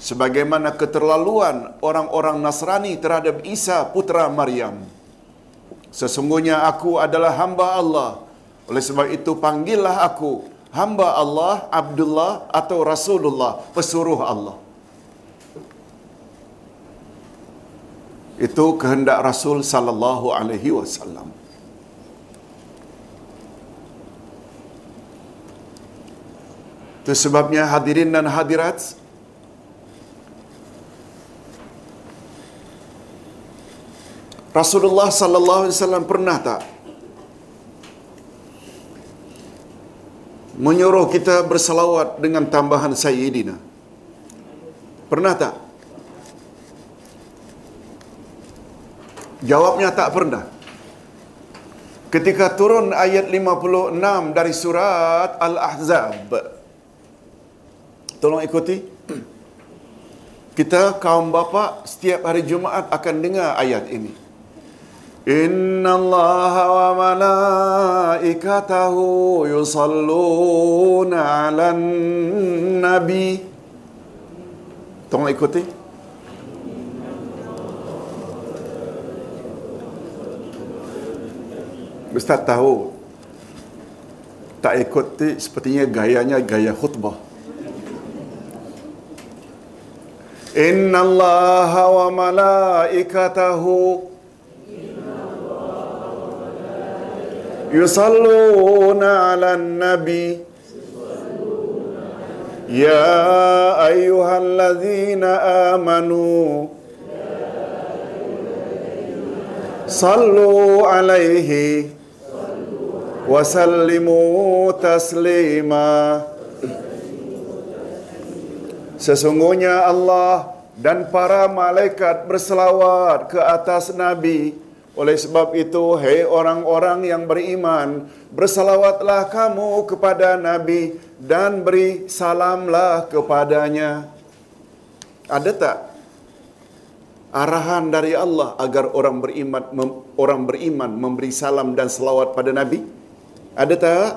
sebagaimana keterlaluan orang-orang Nasrani terhadap Isa putra Maryam. Sesungguhnya aku adalah hamba Allah. Oleh sebab itu panggillah aku hamba Allah, Abdullah atau Rasulullah, pesuruh Allah. Itu kehendak Rasul sallallahu alaihi wasallam. Itu sebabnya hadirin dan hadirat Rasulullah sallallahu alaihi wasallam pernah tak menyuruh kita bersalawat dengan tambahan sayyidina? Pernah tak? Jawabnya tak pernah. Ketika turun ayat 56 dari surat Al-Ahzab. Tolong ikuti. Kita kaum bapa setiap hari Jumaat akan dengar ayat ini. Allah wa malaikatahu yusalluna ala nabi. Tolong ikuti. Ustaz tahu tak ikut tu sepertinya gayanya gaya khutbah. Inna Allah wa malaikatahu yusalluna ala nabi Ya ayyuhalladzina amanu Sallu alaihi wasallimu taslima Sesungguhnya Allah dan para malaikat berselawat ke atas Nabi. Oleh sebab itu, hei orang-orang yang beriman, berselawatlah kamu kepada Nabi dan beri salamlah kepadanya. Ada tak arahan dari Allah agar orang beriman mem, orang beriman memberi salam dan selawat pada Nabi? Ada tak?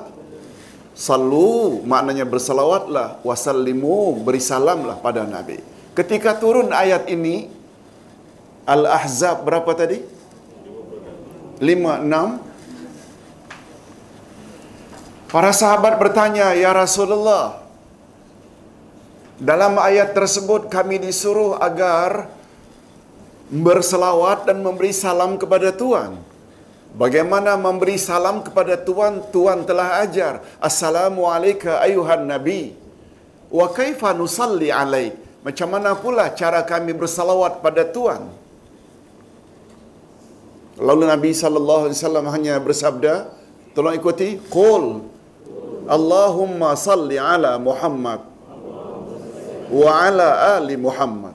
Sallu maknanya bersalawatlah, wasallimu beri salamlah pada Nabi. Ketika turun ayat ini Al-Ahzab berapa tadi? 5 6 Para sahabat bertanya, "Ya Rasulullah, dalam ayat tersebut kami disuruh agar berselawat dan memberi salam kepada Tuhan." Bagaimana memberi salam kepada Tuhan? Tuhan telah ajar. Assalamualaikum ayuhan Nabi. Wa kaifa nusalli alaik? Macam mana pula cara kami bersalawat pada Tuhan? Lalu Nabi sallallahu alaihi wasallam hanya bersabda, tolong ikuti, qul Allahumma salli ala Muhammad wa ala ali Muhammad.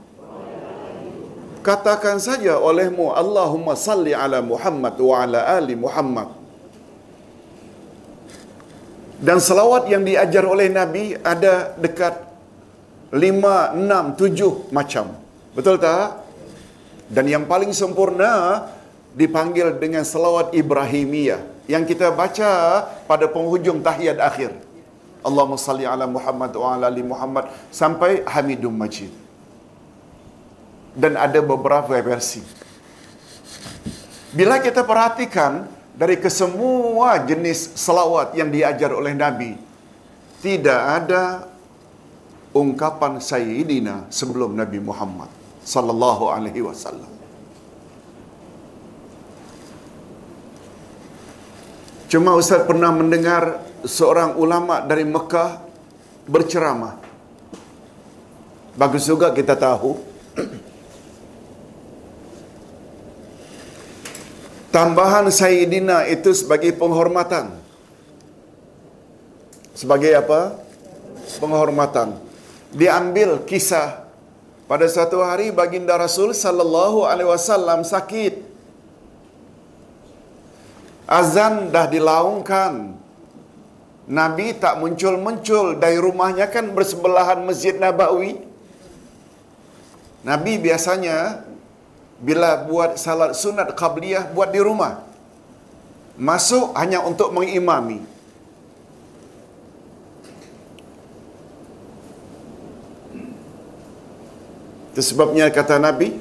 Katakan saja olehmu Allahumma salli ala Muhammad wa ala ali Muhammad. Dan selawat yang diajar oleh Nabi ada dekat lima, enam, tujuh macam. Betul tak? Dan yang paling sempurna dipanggil dengan selawat Ibrahimiyah yang kita baca pada penghujung tahiyat akhir. Allahumma salli ala Muhammad wa ala ali Muhammad sampai Hamidum Majid. Dan ada beberapa versi. Bila kita perhatikan dari kesemua jenis selawat yang diajar oleh Nabi, tidak ada ungkapan Sayyidina sebelum Nabi Muhammad sallallahu alaihi wasallam. Cuma Ustaz pernah mendengar seorang ulama dari Mekah berceramah. Bagus juga kita tahu. Tambahan Sayyidina itu sebagai penghormatan. Sebagai apa? Penghormatan. Diambil kisah pada satu hari baginda Rasul sallallahu alaihi wasallam sakit azan dah dilaungkan. Nabi tak muncul-muncul dari rumahnya kan bersebelahan Masjid Nabawi. Nabi biasanya bila buat salat sunat qabliyah buat di rumah. Masuk hanya untuk mengimami. Itu sebabnya kata Nabi,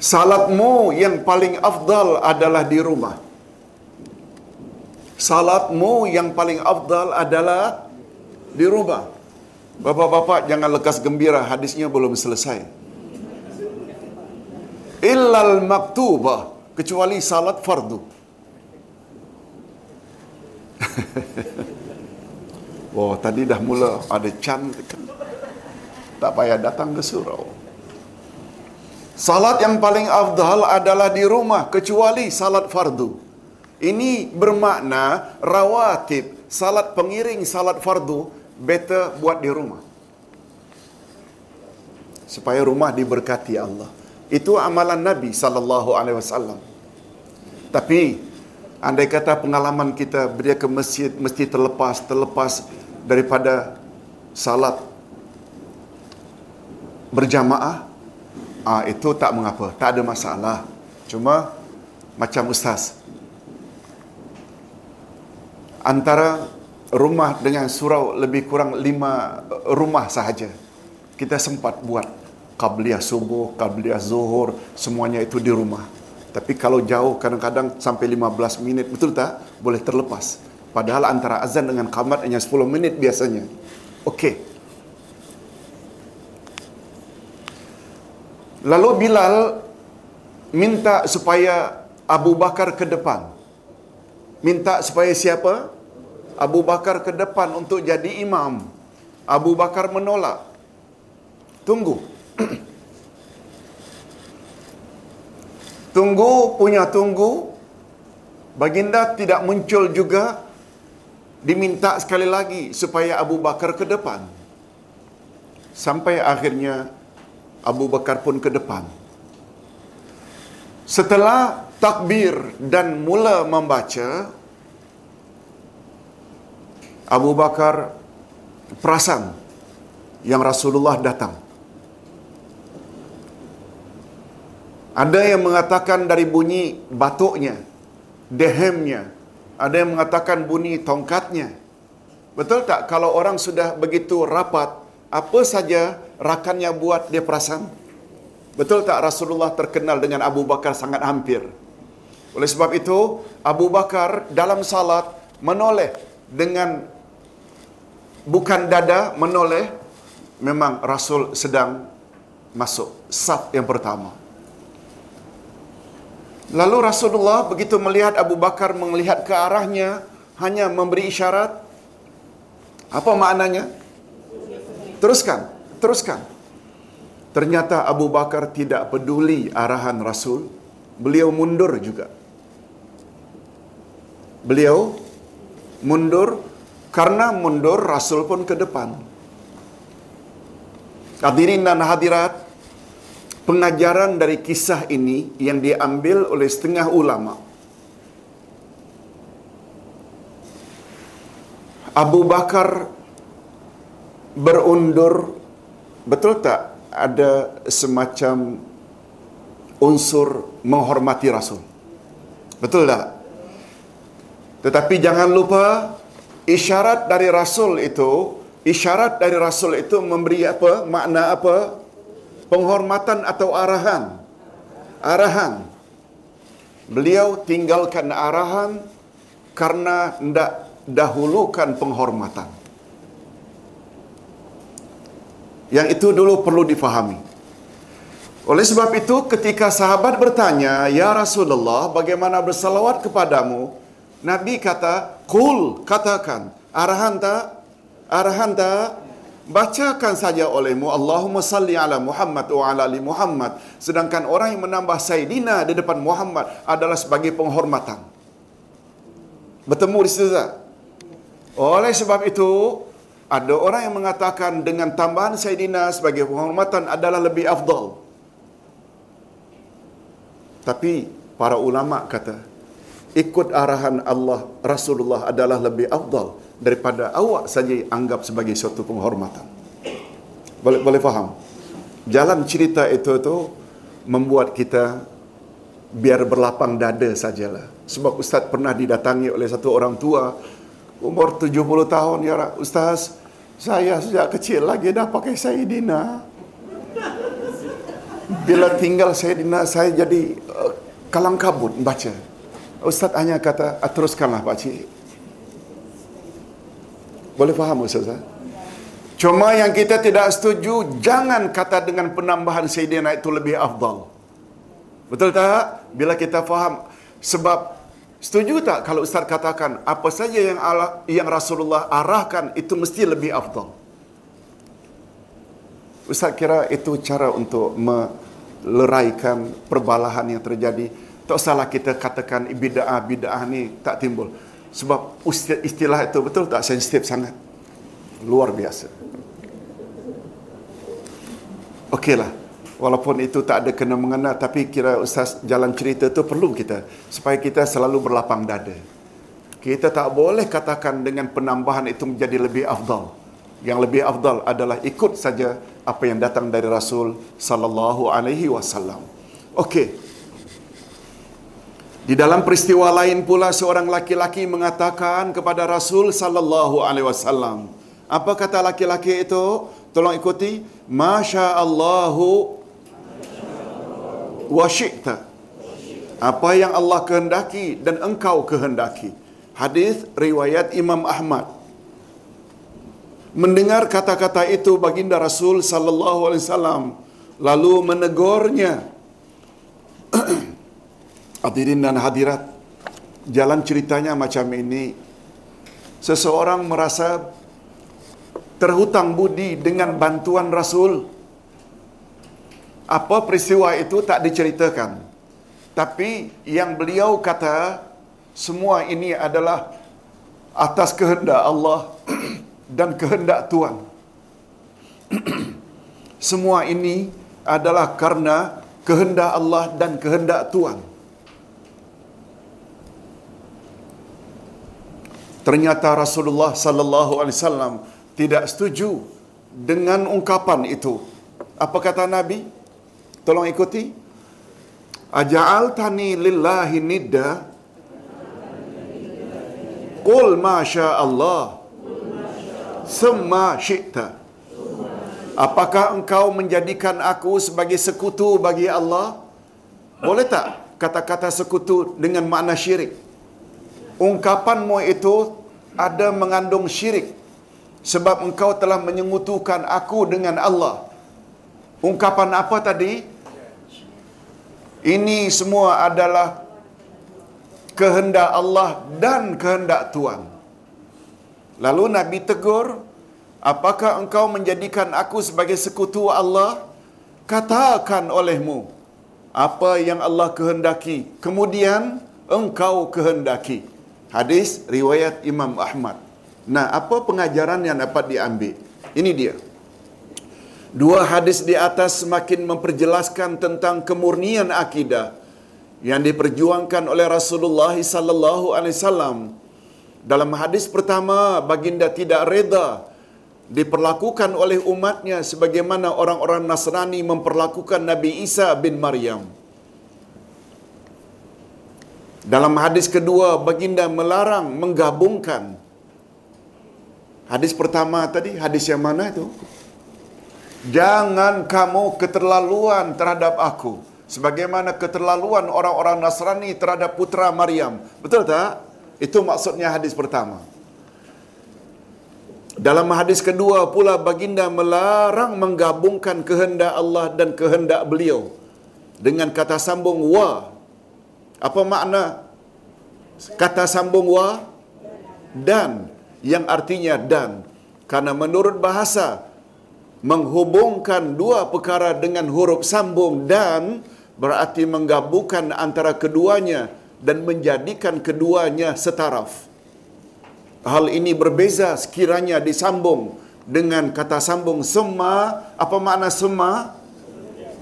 Salatmu yang paling afdal adalah di rumah. Salatmu yang paling afdal adalah di rumah. Bapak-bapak jangan lekas gembira, hadisnya belum selesai. Illal maktubah, kecuali salat fardu. Wah, tadi dah mula ada cantik. Tak payah datang ke surau. Salat yang paling afdal adalah di rumah kecuali salat fardu. Ini bermakna rawatib, salat pengiring salat fardu better buat di rumah. Supaya rumah diberkati Allah. Itu amalan Nabi sallallahu alaihi wasallam. Tapi andai kata pengalaman kita dia ke masjid mesti terlepas terlepas daripada salat berjamaah ah itu tak mengapa tak ada masalah. Cuma macam ustaz antara rumah dengan surau lebih kurang lima rumah sahaja. Kita sempat buat qabliyah subuh qabliyah zuhur semuanya itu di rumah. Tapi kalau jauh kadang-kadang sampai 15 minit betul tak? Boleh terlepas. Padahal antara azan dengan qamat hanya 10 minit biasanya. Okey Lalu Bilal minta supaya Abu Bakar ke depan. Minta supaya siapa? Abu Bakar ke depan untuk jadi imam. Abu Bakar menolak. Tunggu. tunggu punya tunggu. Baginda tidak muncul juga diminta sekali lagi supaya Abu Bakar ke depan. Sampai akhirnya Abu Bakar pun ke depan. Setelah takbir dan mula membaca, Abu Bakar perasan yang Rasulullah datang. Ada yang mengatakan dari bunyi batuknya, dehemnya. Ada yang mengatakan bunyi tongkatnya. Betul tak kalau orang sudah begitu rapat, apa saja rakannya buat dia perasan? Betul tak Rasulullah terkenal dengan Abu Bakar sangat hampir? Oleh sebab itu, Abu Bakar dalam salat menoleh dengan bukan dada menoleh memang Rasul sedang masuk saf yang pertama. Lalu Rasulullah begitu melihat Abu Bakar melihat ke arahnya hanya memberi isyarat. Apa maknanya? Teruskan, teruskan. Ternyata Abu Bakar tidak peduli arahan Rasul. Beliau mundur juga. Beliau mundur karena mundur Rasul pun ke depan. Hadirin dan hadirat, pengajaran dari kisah ini yang diambil oleh setengah ulama. Abu Bakar berundur betul tak ada semacam unsur menghormati Rasul. Betul tak? Tetapi jangan lupa isyarat dari Rasul itu, isyarat dari Rasul itu memberi apa? Makna apa? Penghormatan atau arahan. Arahan. Beliau tinggalkan arahan karena tidak dahulukan penghormatan. Yang itu dulu perlu difahami. Oleh sebab itu ketika sahabat bertanya, "Ya Rasulullah, bagaimana bersalawat kepadamu?" Nabi kata, "Qul, katakan, arahan tak? Arahan tak? Bacakan saja olehmu Allahumma salli ala Muhammad wa ala ali Muhammad." Sedangkan orang yang menambah Sayyidina di depan Muhammad adalah sebagai penghormatan. Bertemu di situ tak? Oleh sebab itu, ada orang yang mengatakan dengan tambahan Sayyidina sebagai penghormatan adalah lebih afdal. Tapi para ulama kata, ikut arahan Allah Rasulullah adalah lebih afdal daripada awak saja anggap sebagai suatu penghormatan. Boleh boleh faham? Jalan cerita itu tu membuat kita biar berlapang dada sajalah. Sebab ustaz pernah didatangi oleh satu orang tua umur 70 tahun ya ustaz saya sejak kecil lagi dah pakai Sayyidina bila tinggal Sayyidina saya jadi uh, kalang kabut baca. Ustaz hanya kata ah, teruskanlah cik. Boleh faham ustaz eh? cuma yang kita tidak setuju jangan kata dengan penambahan Sayyidina itu lebih afdal. Betul tak? Bila kita faham sebab Setuju tak kalau Ustaz katakan apa saja yang Allah, yang Rasulullah arahkan itu mesti lebih afdal? Ustaz kira itu cara untuk meleraikan perbalahan yang terjadi. Tak salah kita katakan bid'ah-bid'ah ni tak timbul. Sebab istilah itu betul tak sensitif sangat. Luar biasa. Okeylah. Walaupun itu tak ada kena mengena tapi kira ustaz jalan cerita tu perlu kita supaya kita selalu berlapang dada. Kita tak boleh katakan dengan penambahan itu menjadi lebih afdal. Yang lebih afdal adalah ikut saja apa yang datang dari Rasul sallallahu alaihi wasallam. Okey. Di dalam peristiwa lain pula seorang laki-laki mengatakan kepada Rasul sallallahu alaihi wasallam. Apa kata laki-laki itu? Tolong ikuti. Masya Allahu wa syi'ta. Apa yang Allah kehendaki dan engkau kehendaki. Hadis riwayat Imam Ahmad. Mendengar kata-kata itu baginda Rasul sallallahu alaihi wasallam lalu menegurnya. Hadirin dan hadirat, jalan ceritanya macam ini. Seseorang merasa terhutang budi dengan bantuan Rasul. Apa peristiwa itu tak diceritakan. Tapi yang beliau kata semua ini adalah atas kehendak Allah dan kehendak Tuhan. semua ini adalah karena kehendak Allah dan kehendak Tuhan. Ternyata Rasulullah sallallahu alaihi wasallam tidak setuju dengan ungkapan itu. Apa kata Nabi? Tolong ikuti. Aja'al tani lillahi nidda Qul ma Allah Semma syi'ta Apakah engkau menjadikan aku sebagai sekutu bagi Allah? Boleh tak kata-kata sekutu dengan makna syirik? Ungkapanmu itu ada mengandung syirik sebab engkau telah menyengutukan aku dengan Allah. Ungkapan apa tadi? Ini semua adalah kehendak Allah dan kehendak Tuhan. Lalu Nabi tegur, apakah engkau menjadikan aku sebagai sekutu Allah? Katakan olehmu, apa yang Allah kehendaki, kemudian engkau kehendaki. Hadis riwayat Imam Ahmad. Nah, apa pengajaran yang dapat diambil? Ini dia. Dua hadis di atas semakin memperjelaskan tentang kemurnian akidah yang diperjuangkan oleh Rasulullah sallallahu alaihi wasallam. Dalam hadis pertama, baginda tidak reda diperlakukan oleh umatnya sebagaimana orang-orang Nasrani memperlakukan Nabi Isa bin Maryam. Dalam hadis kedua, baginda melarang menggabungkan Hadis pertama tadi, hadis yang mana itu? Jangan kamu keterlaluan terhadap aku. Sebagaimana keterlaluan orang-orang Nasrani terhadap putra Maryam. Betul tak? Itu maksudnya hadis pertama. Dalam hadis kedua pula baginda melarang menggabungkan kehendak Allah dan kehendak beliau. Dengan kata sambung wa. Apa makna kata sambung wa? Dan yang artinya dan karena menurut bahasa menghubungkan dua perkara dengan huruf sambung dan berarti menggabungkan antara keduanya dan menjadikan keduanya setaraf. Hal ini berbeza sekiranya disambung dengan kata sambung semua. Apa makna semua?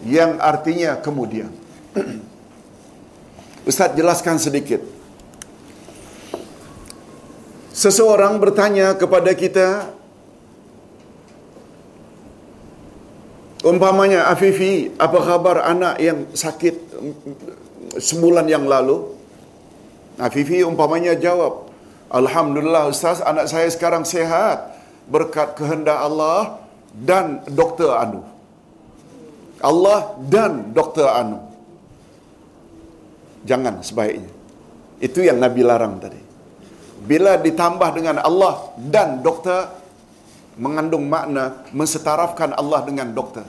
Yang artinya kemudian. Ustaz jelaskan sedikit. Seseorang bertanya kepada kita, umpamanya Afifi, apa khabar anak yang sakit sebulan yang lalu? Afifi umpamanya jawab, Alhamdulillah Ustaz, anak saya sekarang sehat berkat kehendak Allah dan Doktor Anu. Allah dan Doktor Anu. Jangan sebaiknya. Itu yang Nabi larang tadi bila ditambah dengan Allah dan doktor mengandung makna mensetarafkan Allah dengan doktor.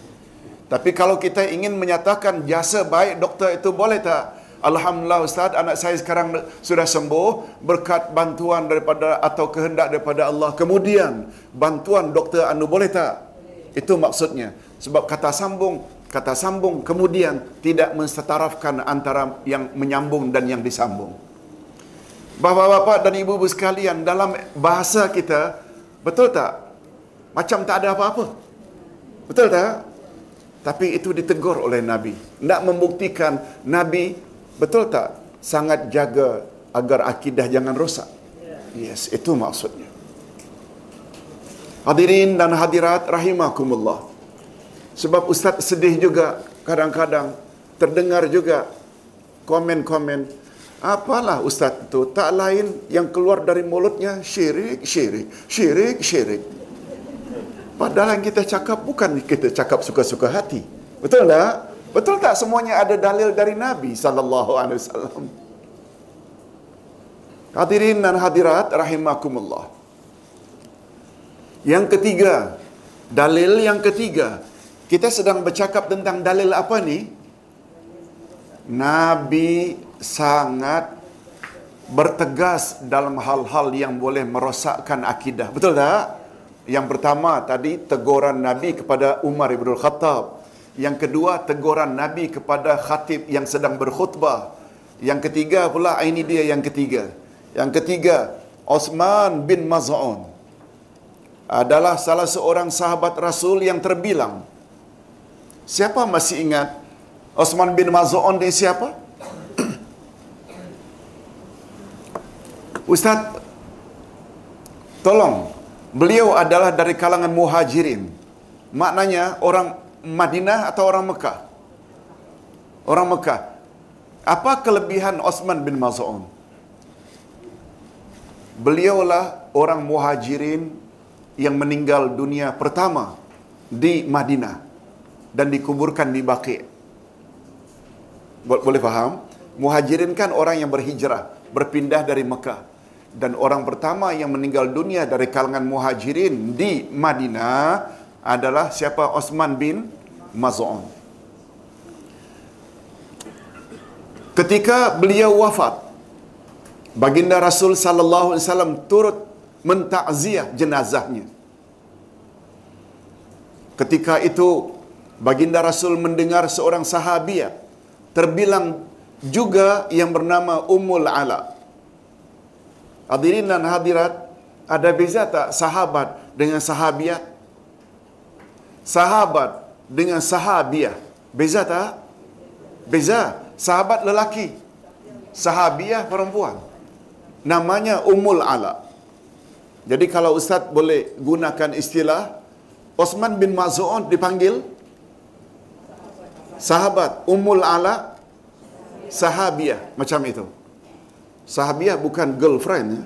Tapi kalau kita ingin menyatakan jasa baik doktor itu boleh tak? Alhamdulillah Ustaz, anak saya sekarang sudah sembuh berkat bantuan daripada atau kehendak daripada Allah. Kemudian bantuan doktor anu boleh tak? Itu maksudnya. Sebab kata sambung, kata sambung kemudian tidak mensetarafkan antara yang menyambung dan yang disambung. Bapak-bapak dan ibu-ibu sekalian, dalam bahasa kita, betul tak? Macam tak ada apa-apa. Betul tak? Tapi itu ditegur oleh Nabi. Nak membuktikan Nabi betul tak sangat jaga agar akidah jangan rosak. Yes, itu maksudnya. Hadirin dan hadirat rahimakumullah. Sebab ustaz sedih juga kadang-kadang terdengar juga komen-komen apalah ustaz itu tak lain yang keluar dari mulutnya syirik syirik syirik syirik padahal yang kita cakap bukan kita cakap suka-suka hati. Betul tak? Betul tak semuanya ada dalil dari nabi sallallahu alaihi wasallam? Hadirin dan hadirat rahimakumullah. Yang ketiga dalil yang ketiga. Kita sedang bercakap tentang dalil apa ni? Nabi sangat bertegas dalam hal-hal yang boleh merosakkan akidah. Betul tak? Yang pertama tadi teguran Nabi kepada Umar ibn Khattab. Yang kedua teguran Nabi kepada khatib yang sedang berkhutbah. Yang ketiga pula ini dia yang ketiga. Yang ketiga Osman bin Maz'un adalah salah seorang sahabat Rasul yang terbilang. Siapa masih ingat Osman bin Maz'un ni siapa? Ustaz, tolong. Beliau adalah dari kalangan muhajirin. Maknanya orang Madinah atau orang Mekah? Orang Mekah. Apa kelebihan Osman bin Maz'un? Beliaulah orang muhajirin yang meninggal dunia pertama di Madinah dan dikuburkan di Baqi'. Boleh faham? Muhajirin kan orang yang berhijrah, berpindah dari Mekah dan orang pertama yang meninggal dunia dari kalangan muhajirin di Madinah adalah siapa Osman bin Maz'un. Ketika beliau wafat, baginda Rasul sallallahu alaihi wasallam turut mentakziah jenazahnya. Ketika itu baginda Rasul mendengar seorang sahabiah terbilang juga yang bernama Ummul Ala. Hadirin dan hadirat, ada beza tak sahabat dengan sahabiat? Sahabat dengan sahabiah. Beza tak? Beza. Sahabat lelaki. Sahabiah perempuan. Namanya Ummul Ala. Jadi kalau Ustaz boleh gunakan istilah Osman bin Maz'un dipanggil sahabat Ummul Ala sahabiah macam itu. Sahabiah bukan girlfriend ya.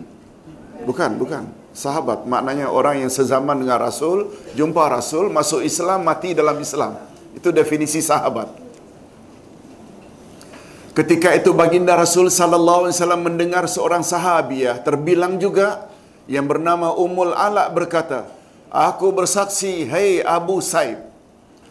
Bukan, bukan. Sahabat maknanya orang yang sezaman dengan Rasul, jumpa Rasul, masuk Islam, mati dalam Islam. Itu definisi sahabat. Ketika itu baginda Rasul sallallahu alaihi wasallam mendengar seorang sahabiah terbilang juga yang bernama Ummul Ala berkata, "Aku bersaksi, hei Abu Saib."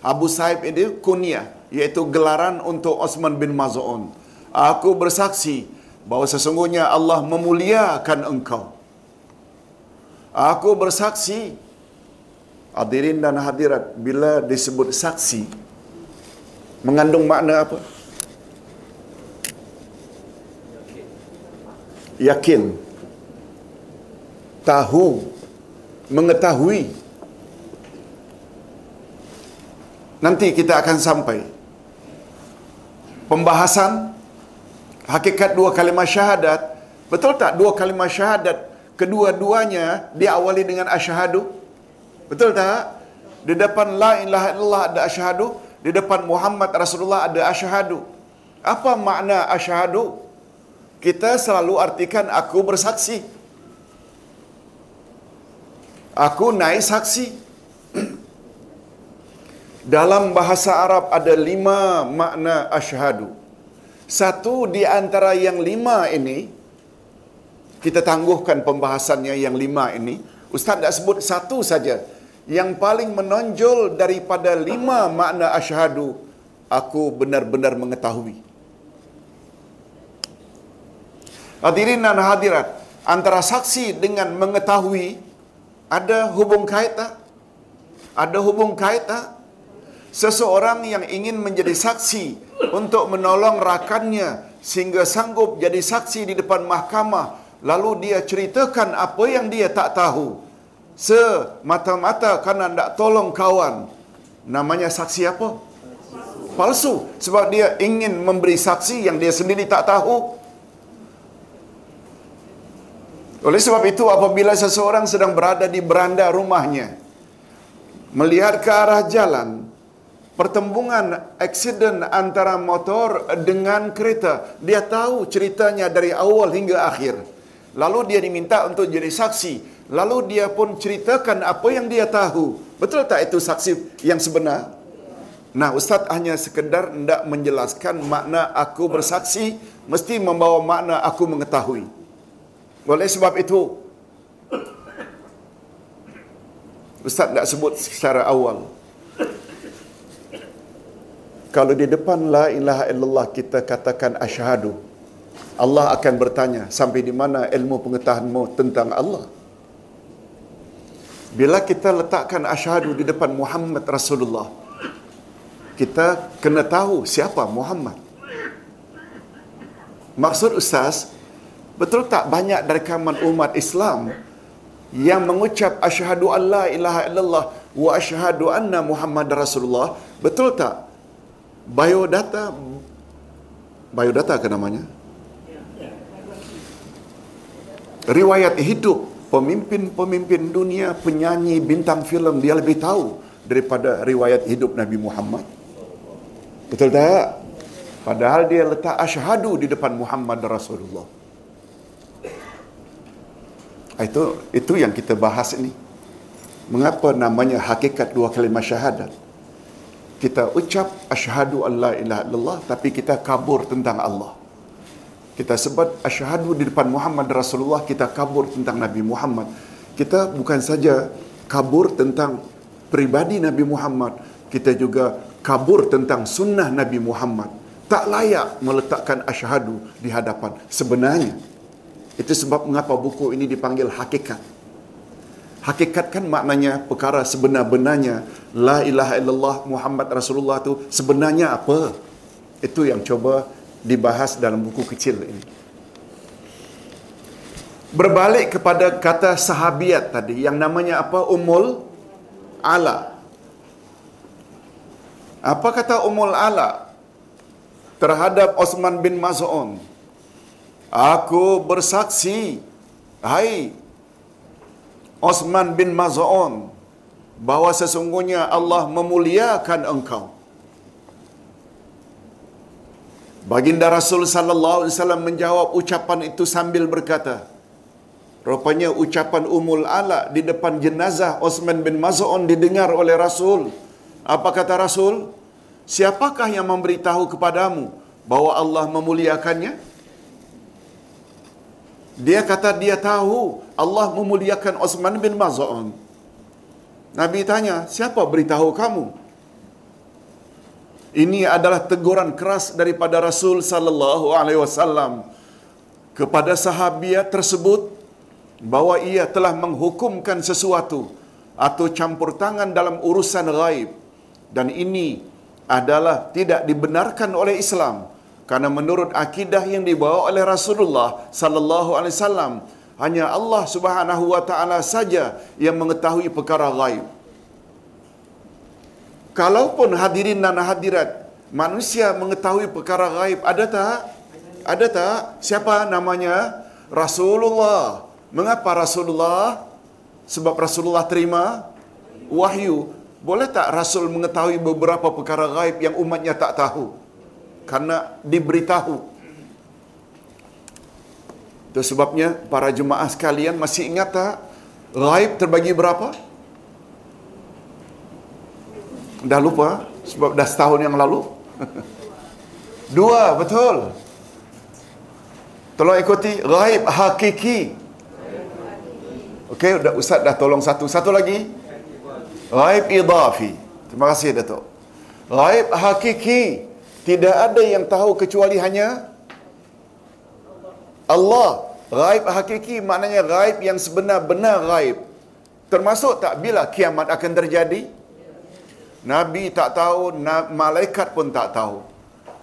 Abu Saib itu kunyah, iaitu gelaran untuk Osman bin Maz'un. Aku bersaksi bahawa sesungguhnya Allah memuliakan engkau. Aku bersaksi hadirin dan hadirat bila disebut saksi mengandung makna apa? Yakin. Tahu. Mengetahui. Nanti kita akan sampai pembahasan hakikat dua kalimah syahadat. Betul tak? Dua kalimah syahadat kedua-duanya diawali dengan asyhadu? Betul tak? Di depan la ilaha illallah ada asyhadu di depan Muhammad Rasulullah ada asyhadu. Apa makna asyhadu? Kita selalu artikan aku bersaksi. Aku naik saksi. Dalam bahasa Arab ada lima makna asyhadu satu di antara yang lima ini, kita tangguhkan pembahasannya yang lima ini. Ustaz tak sebut satu saja. Yang paling menonjol daripada lima makna asyhadu, aku benar-benar mengetahui. Hadirin dan hadirat, antara saksi dengan mengetahui, ada hubung kait tak? Ada hubung kait tak? Seseorang yang ingin menjadi saksi untuk menolong rakannya sehingga sanggup jadi saksi di depan mahkamah lalu dia ceritakan apa yang dia tak tahu semata-mata kerana nak tolong kawan namanya saksi apa? Palsu. Sebab dia ingin memberi saksi yang dia sendiri tak tahu. Oleh sebab itu apabila seseorang sedang berada di beranda rumahnya, melihat ke arah jalan, pertembungan aksiden antara motor dengan kereta, dia tahu ceritanya dari awal hingga akhir. Lalu dia diminta untuk jadi saksi. Lalu dia pun ceritakan apa yang dia tahu. Betul tak itu saksi yang sebenar? Nah, Ustaz hanya sekedar hendak menjelaskan makna aku bersaksi mesti membawa makna aku mengetahui. Oleh sebab itu, Ustaz tak sebut secara awal. Kalau di depan la ilaha illallah kita katakan asyhadu, Allah akan bertanya, sampai di mana ilmu pengetahuanmu tentang Allah? Bila kita letakkan asyhadu di depan Muhammad Rasulullah, kita kena tahu siapa Muhammad. Maksud Ustaz, betul tak banyak dari kalangan umat Islam yang mengucap asyhadu alla ilaha illallah wa asyhadu anna Muhammad Rasulullah? Betul tak? Biodata biodata ke namanya? Riwayat hidup pemimpin-pemimpin dunia, penyanyi, bintang filem dia lebih tahu daripada riwayat hidup Nabi Muhammad. Betul tak? Padahal dia letak asyhadu di depan Muhammad Rasulullah. Itu itu yang kita bahas ini. Mengapa namanya hakikat dua kalimah syahadat? Kita ucap asyhadu alla ilaha illallah tapi kita kabur tentang Allah. Kita sebut asyhadu di depan Muhammad Rasulullah, kita kabur tentang Nabi Muhammad. Kita bukan saja kabur tentang pribadi Nabi Muhammad, kita juga kabur tentang sunnah Nabi Muhammad. Tak layak meletakkan asyhadu di hadapan sebenarnya. Itu sebab mengapa buku ini dipanggil hakikat. Hakikat kan maknanya perkara sebenar-benarnya. La ilaha illallah Muhammad Rasulullah tu sebenarnya apa? Itu yang coba dibahas dalam buku kecil ini. Berbalik kepada kata sahabiat tadi yang namanya apa? Umul Ala. Apa kata Umul Ala terhadap Osman bin Maz'un? Aku bersaksi, hai Osman bin Maz'un, bahawa sesungguhnya Allah memuliakan engkau. Baginda Rasul sallallahu alaihi wasallam menjawab ucapan itu sambil berkata, Rupanya ucapan Umul Ala di depan jenazah Osman bin Maz'un didengar oleh Rasul. Apa kata Rasul? Siapakah yang memberitahu kepadamu bahawa Allah memuliakannya? Dia kata dia tahu Allah memuliakan Osman bin Maz'un. Nabi tanya, siapa beritahu kamu? Ini adalah teguran keras daripada Rasul sallallahu alaihi wasallam kepada sahabiat tersebut bahawa ia telah menghukumkan sesuatu atau campur tangan dalam urusan gaib dan ini adalah tidak dibenarkan oleh Islam karena menurut akidah yang dibawa oleh Rasulullah sallallahu alaihi wasallam hanya Allah Subhanahu wa taala saja yang mengetahui perkara gaib. Kalaupun hadirin dan hadirat manusia mengetahui perkara gaib ada tak? Ada tak? Siapa namanya? Rasulullah. Mengapa Rasulullah? Sebab Rasulullah terima wahyu. Boleh tak Rasul mengetahui beberapa perkara gaib yang umatnya tak tahu? Karena diberitahu. Itu sebabnya para jemaah sekalian masih ingat tak? Gaib terbagi berapa? Dah lupa? Sebab dah setahun yang lalu? Dua, betul. Tolong ikuti. Gaib hakiki. Okey, Ustaz dah tolong satu. Satu lagi. Gaib idafi. Terima kasih Datuk. Gaib hakiki. Tidak ada yang tahu kecuali hanya Allah. Gaib hakiki maknanya gaib yang sebenar-benar gaib. Termasuk tak bila kiamat akan terjadi? Nabi tak tahu, malaikat pun tak tahu.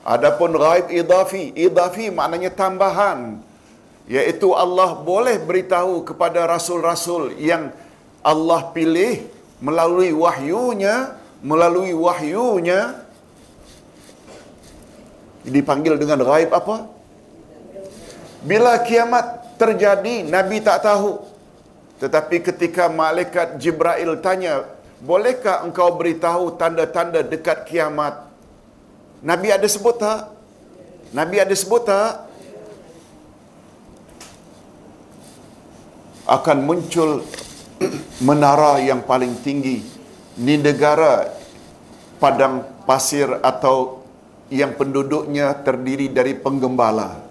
Adapun gaib idafi, idafi maknanya tambahan. Iaitu Allah boleh beritahu kepada rasul-rasul yang Allah pilih melalui wahyunya, melalui wahyunya Dipanggil dengan ghaib apa? Bila kiamat terjadi, Nabi tak tahu. Tetapi ketika malaikat Jibril tanya, bolehkah engkau beritahu tanda-tanda dekat kiamat? Nabi ada sebut tak? Nabi ada sebut tak? Akan muncul menara yang paling tinggi di negara padang pasir atau yang penduduknya terdiri dari penggembala.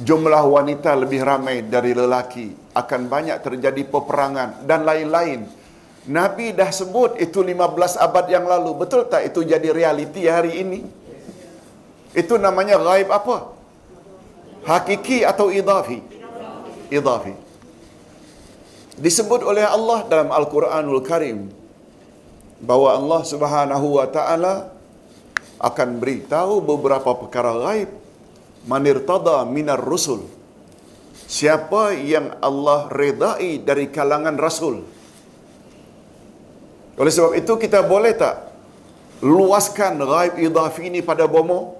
Jumlah wanita lebih ramai dari lelaki. Akan banyak terjadi peperangan dan lain-lain. Nabi dah sebut itu 15 abad yang lalu. Betul tak itu jadi realiti hari ini? Itu namanya ghaib apa? Hakiki atau idafi? Idafi. Disebut oleh Allah dalam Al-Quranul Karim bahawa Allah Subhanahu wa taala akan beritahu beberapa perkara ghaib manirtada minar rusul. Siapa yang Allah redai dari kalangan rasul? Oleh sebab itu kita boleh tak luaskan ghaib idafi ini pada bomo?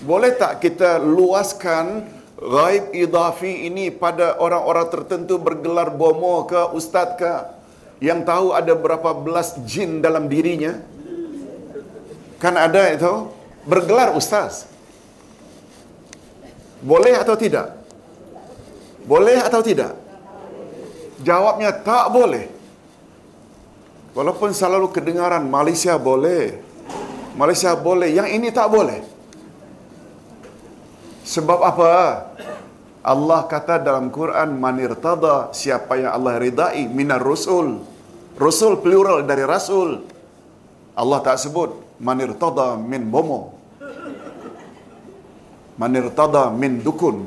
Boleh tak kita luaskan ghaib idafi ini pada orang-orang tertentu bergelar bomo ke ustaz ke? Yang tahu ada berapa belas jin dalam dirinya? Kan ada itu bergelar ustaz boleh atau tidak? Boleh atau tidak? Jawabnya tak boleh. Walaupun selalu kedengaran Malaysia boleh. Malaysia boleh yang ini tak boleh. Sebab apa? Allah kata dalam Quran manirtada siapa yang Allah ridai minar rusul. Rasul plural dari rasul. Allah tak sebut manirtada min bomo. Manirtada min dukun.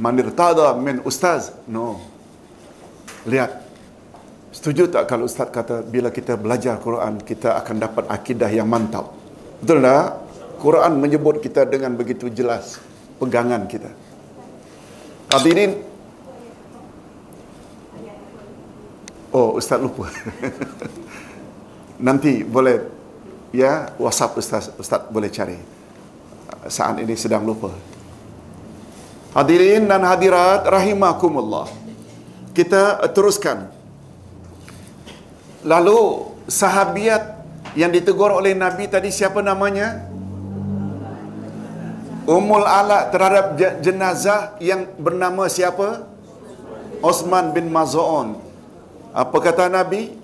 Manirtada min ustaz. No. Lihat. Setuju tak kalau ustaz kata bila kita belajar Quran kita akan dapat akidah yang mantap? Betul tak? Quran menyebut kita dengan begitu jelas pegangan kita. Hadirin Oh, Ustaz lupa. Nanti boleh ya WhatsApp Ustaz, Ustaz boleh cari. Saat ini sedang lupa. Hadirin dan hadirat rahimakumullah. Kita teruskan. Lalu sahabiat yang ditegur oleh Nabi tadi siapa namanya? Umul Ala terhadap jenazah yang bernama siapa? Osman bin Maz'un. Apa kata Nabi?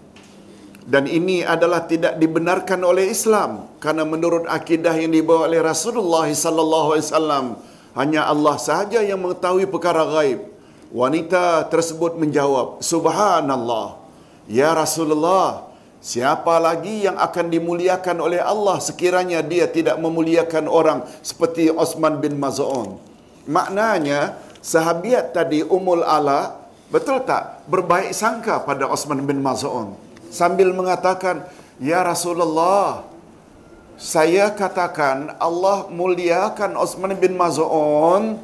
Dan ini adalah tidak dibenarkan oleh Islam karena menurut akidah yang dibawa oleh Rasulullah sallallahu alaihi wasallam hanya Allah sahaja yang mengetahui perkara gaib. Wanita tersebut menjawab, "Subhanallah, ya Rasulullah, siapa lagi yang akan dimuliakan oleh Allah sekiranya dia tidak memuliakan orang seperti Osman bin Maz'un?" Maknanya sahabiat tadi Ummul Ala Betul tak? Berbaik sangka pada Osman bin Maz'un. Sambil mengatakan, Ya Rasulullah, saya katakan Allah muliakan Osman bin Maz'un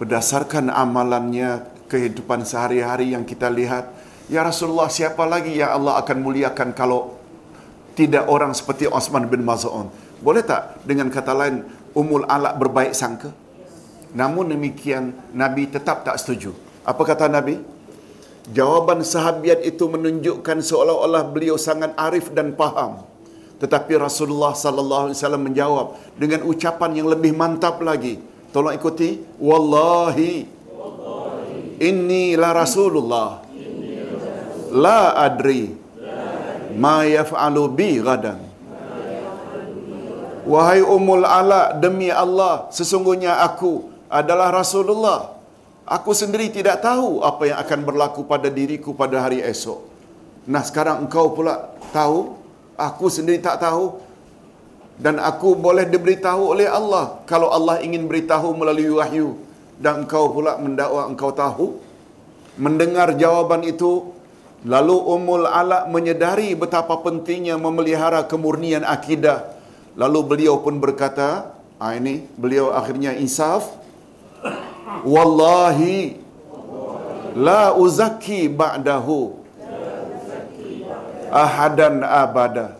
berdasarkan amalannya kehidupan sehari-hari yang kita lihat. Ya Rasulullah, siapa lagi yang Allah akan muliakan kalau tidak orang seperti Osman bin Maz'un? Boleh tak dengan kata lain, umul alak berbaik sangka? Namun demikian, Nabi tetap tak setuju. Apa kata Nabi? Jawaban sahabiat itu menunjukkan seolah-olah beliau sangat arif dan faham. Tetapi Rasulullah sallallahu alaihi wasallam menjawab dengan ucapan yang lebih mantap lagi. Tolong ikuti. Wallahi. Inni la Rasulullah. La adri. Ma yaf'alu bi gadan. Wahai Ummul Ala, demi Allah, sesungguhnya aku adalah Rasulullah. Aku sendiri tidak tahu apa yang akan berlaku pada diriku pada hari esok. Nah sekarang engkau pula tahu, aku sendiri tak tahu. Dan aku boleh diberitahu oleh Allah kalau Allah ingin beritahu melalui wahyu. Dan engkau pula mendakwa engkau tahu. Mendengar jawaban itu, lalu Ummul Ala menyedari betapa pentingnya memelihara kemurnian akidah. Lalu beliau pun berkata, ah ini beliau akhirnya insaf, wallahi la uzaki ba'dahu ahadan abada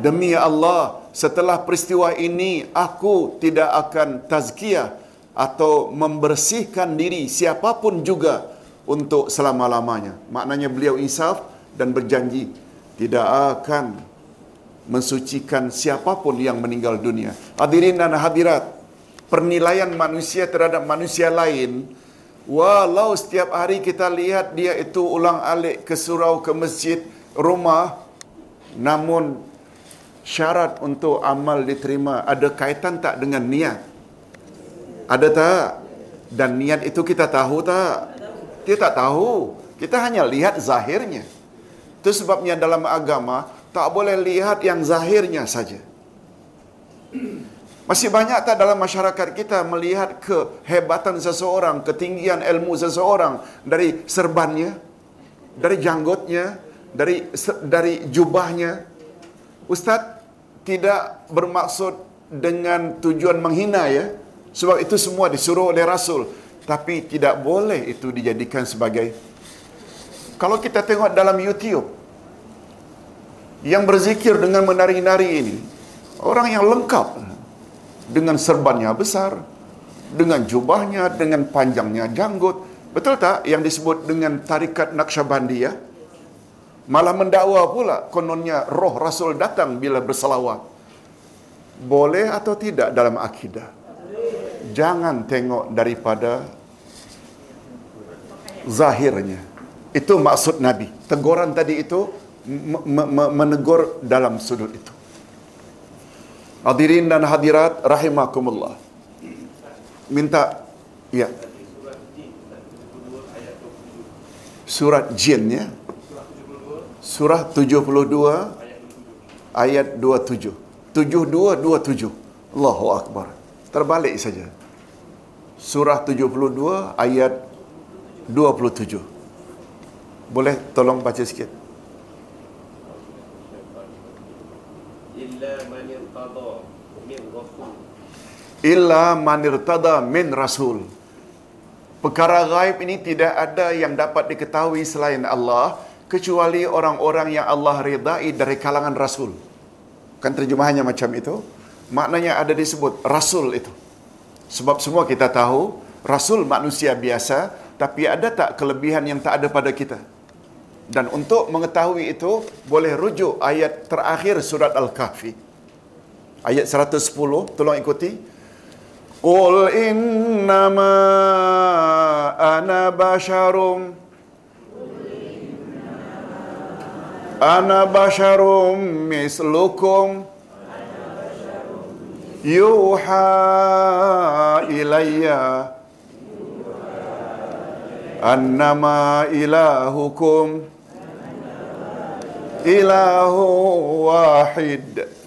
demi Allah setelah peristiwa ini aku tidak akan tazkiyah atau membersihkan diri siapapun juga untuk selama-lamanya. Maknanya beliau insaf dan berjanji tidak akan mensucikan siapapun yang meninggal dunia. Hadirin dan hadirat, pernilaian manusia terhadap manusia lain, walau setiap hari kita lihat dia itu ulang alik ke surau, ke masjid, rumah, namun syarat untuk amal diterima ada kaitan tak dengan niat? Ada tak? Dan niat itu kita tahu tak? Kita tak tahu. Kita hanya lihat zahirnya. Itu sebabnya dalam agama tak boleh lihat yang zahirnya saja. Masih banyak tak dalam masyarakat kita melihat kehebatan seseorang, ketinggian ilmu seseorang dari serbannya, dari janggutnya, dari dari jubahnya. Ustaz tidak bermaksud dengan tujuan menghina ya. Sebab itu semua disuruh oleh Rasul. Tapi tidak boleh itu dijadikan sebagai kalau kita tengok dalam YouTube yang berzikir dengan menari-nari ini orang yang lengkap dengan serbannya besar, dengan jubahnya, dengan panjangnya janggut. Betul tak yang disebut dengan tarikat Naqsyabandiyah? Malah mendakwa pula kononnya roh Rasul datang bila bersalawat. Boleh atau tidak dalam akidah? Jangan tengok daripada zahirnya. Itu maksud Nabi. Teguran tadi itu menegur dalam sudut itu. Hadirin dan hadirat rahimakumullah. Minta ya. Surat Jin ya. Surah 72 ayat 27. 72 27. Allahu akbar. Terbalik saja. Surah 72 ayat 27. Boleh tolong baca sikit? Illa man irtada min rasul. Perkara gaib ini tidak ada yang dapat diketahui selain Allah kecuali orang-orang yang Allah redai dari kalangan rasul. Kan terjemahannya macam itu? Maknanya ada disebut rasul itu. Sebab semua kita tahu rasul manusia biasa tapi ada tak kelebihan yang tak ada pada kita? Dan untuk mengetahui itu boleh rujuk ayat terakhir surat Al-Kahfi. Ayat 110, tolong ikuti. Qul innama ana basharum Ana basharum mislukum Yuha ilayya Annama ilahukum Ilahu wahid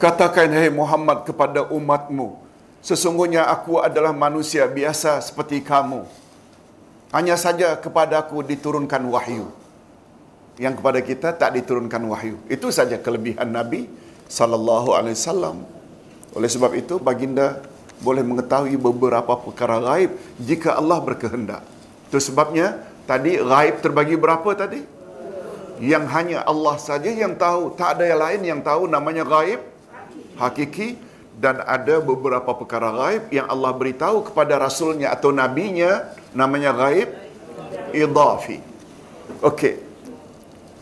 Katakan hai Muhammad kepada umatmu Sesungguhnya aku adalah manusia biasa seperti kamu. Hanya saja kepada aku diturunkan wahyu. Yang kepada kita tak diturunkan wahyu. Itu saja kelebihan Nabi Sallallahu Alaihi Wasallam. Oleh sebab itu baginda boleh mengetahui beberapa perkara gaib Jika Allah berkehendak. Itu sebabnya tadi gaib terbagi berapa tadi? Yang hanya Allah saja yang tahu Tak ada yang lain yang tahu namanya gaib hakiki dan ada beberapa perkara gaib yang Allah beritahu kepada rasulnya atau nabinya namanya gaib idafi. Okey.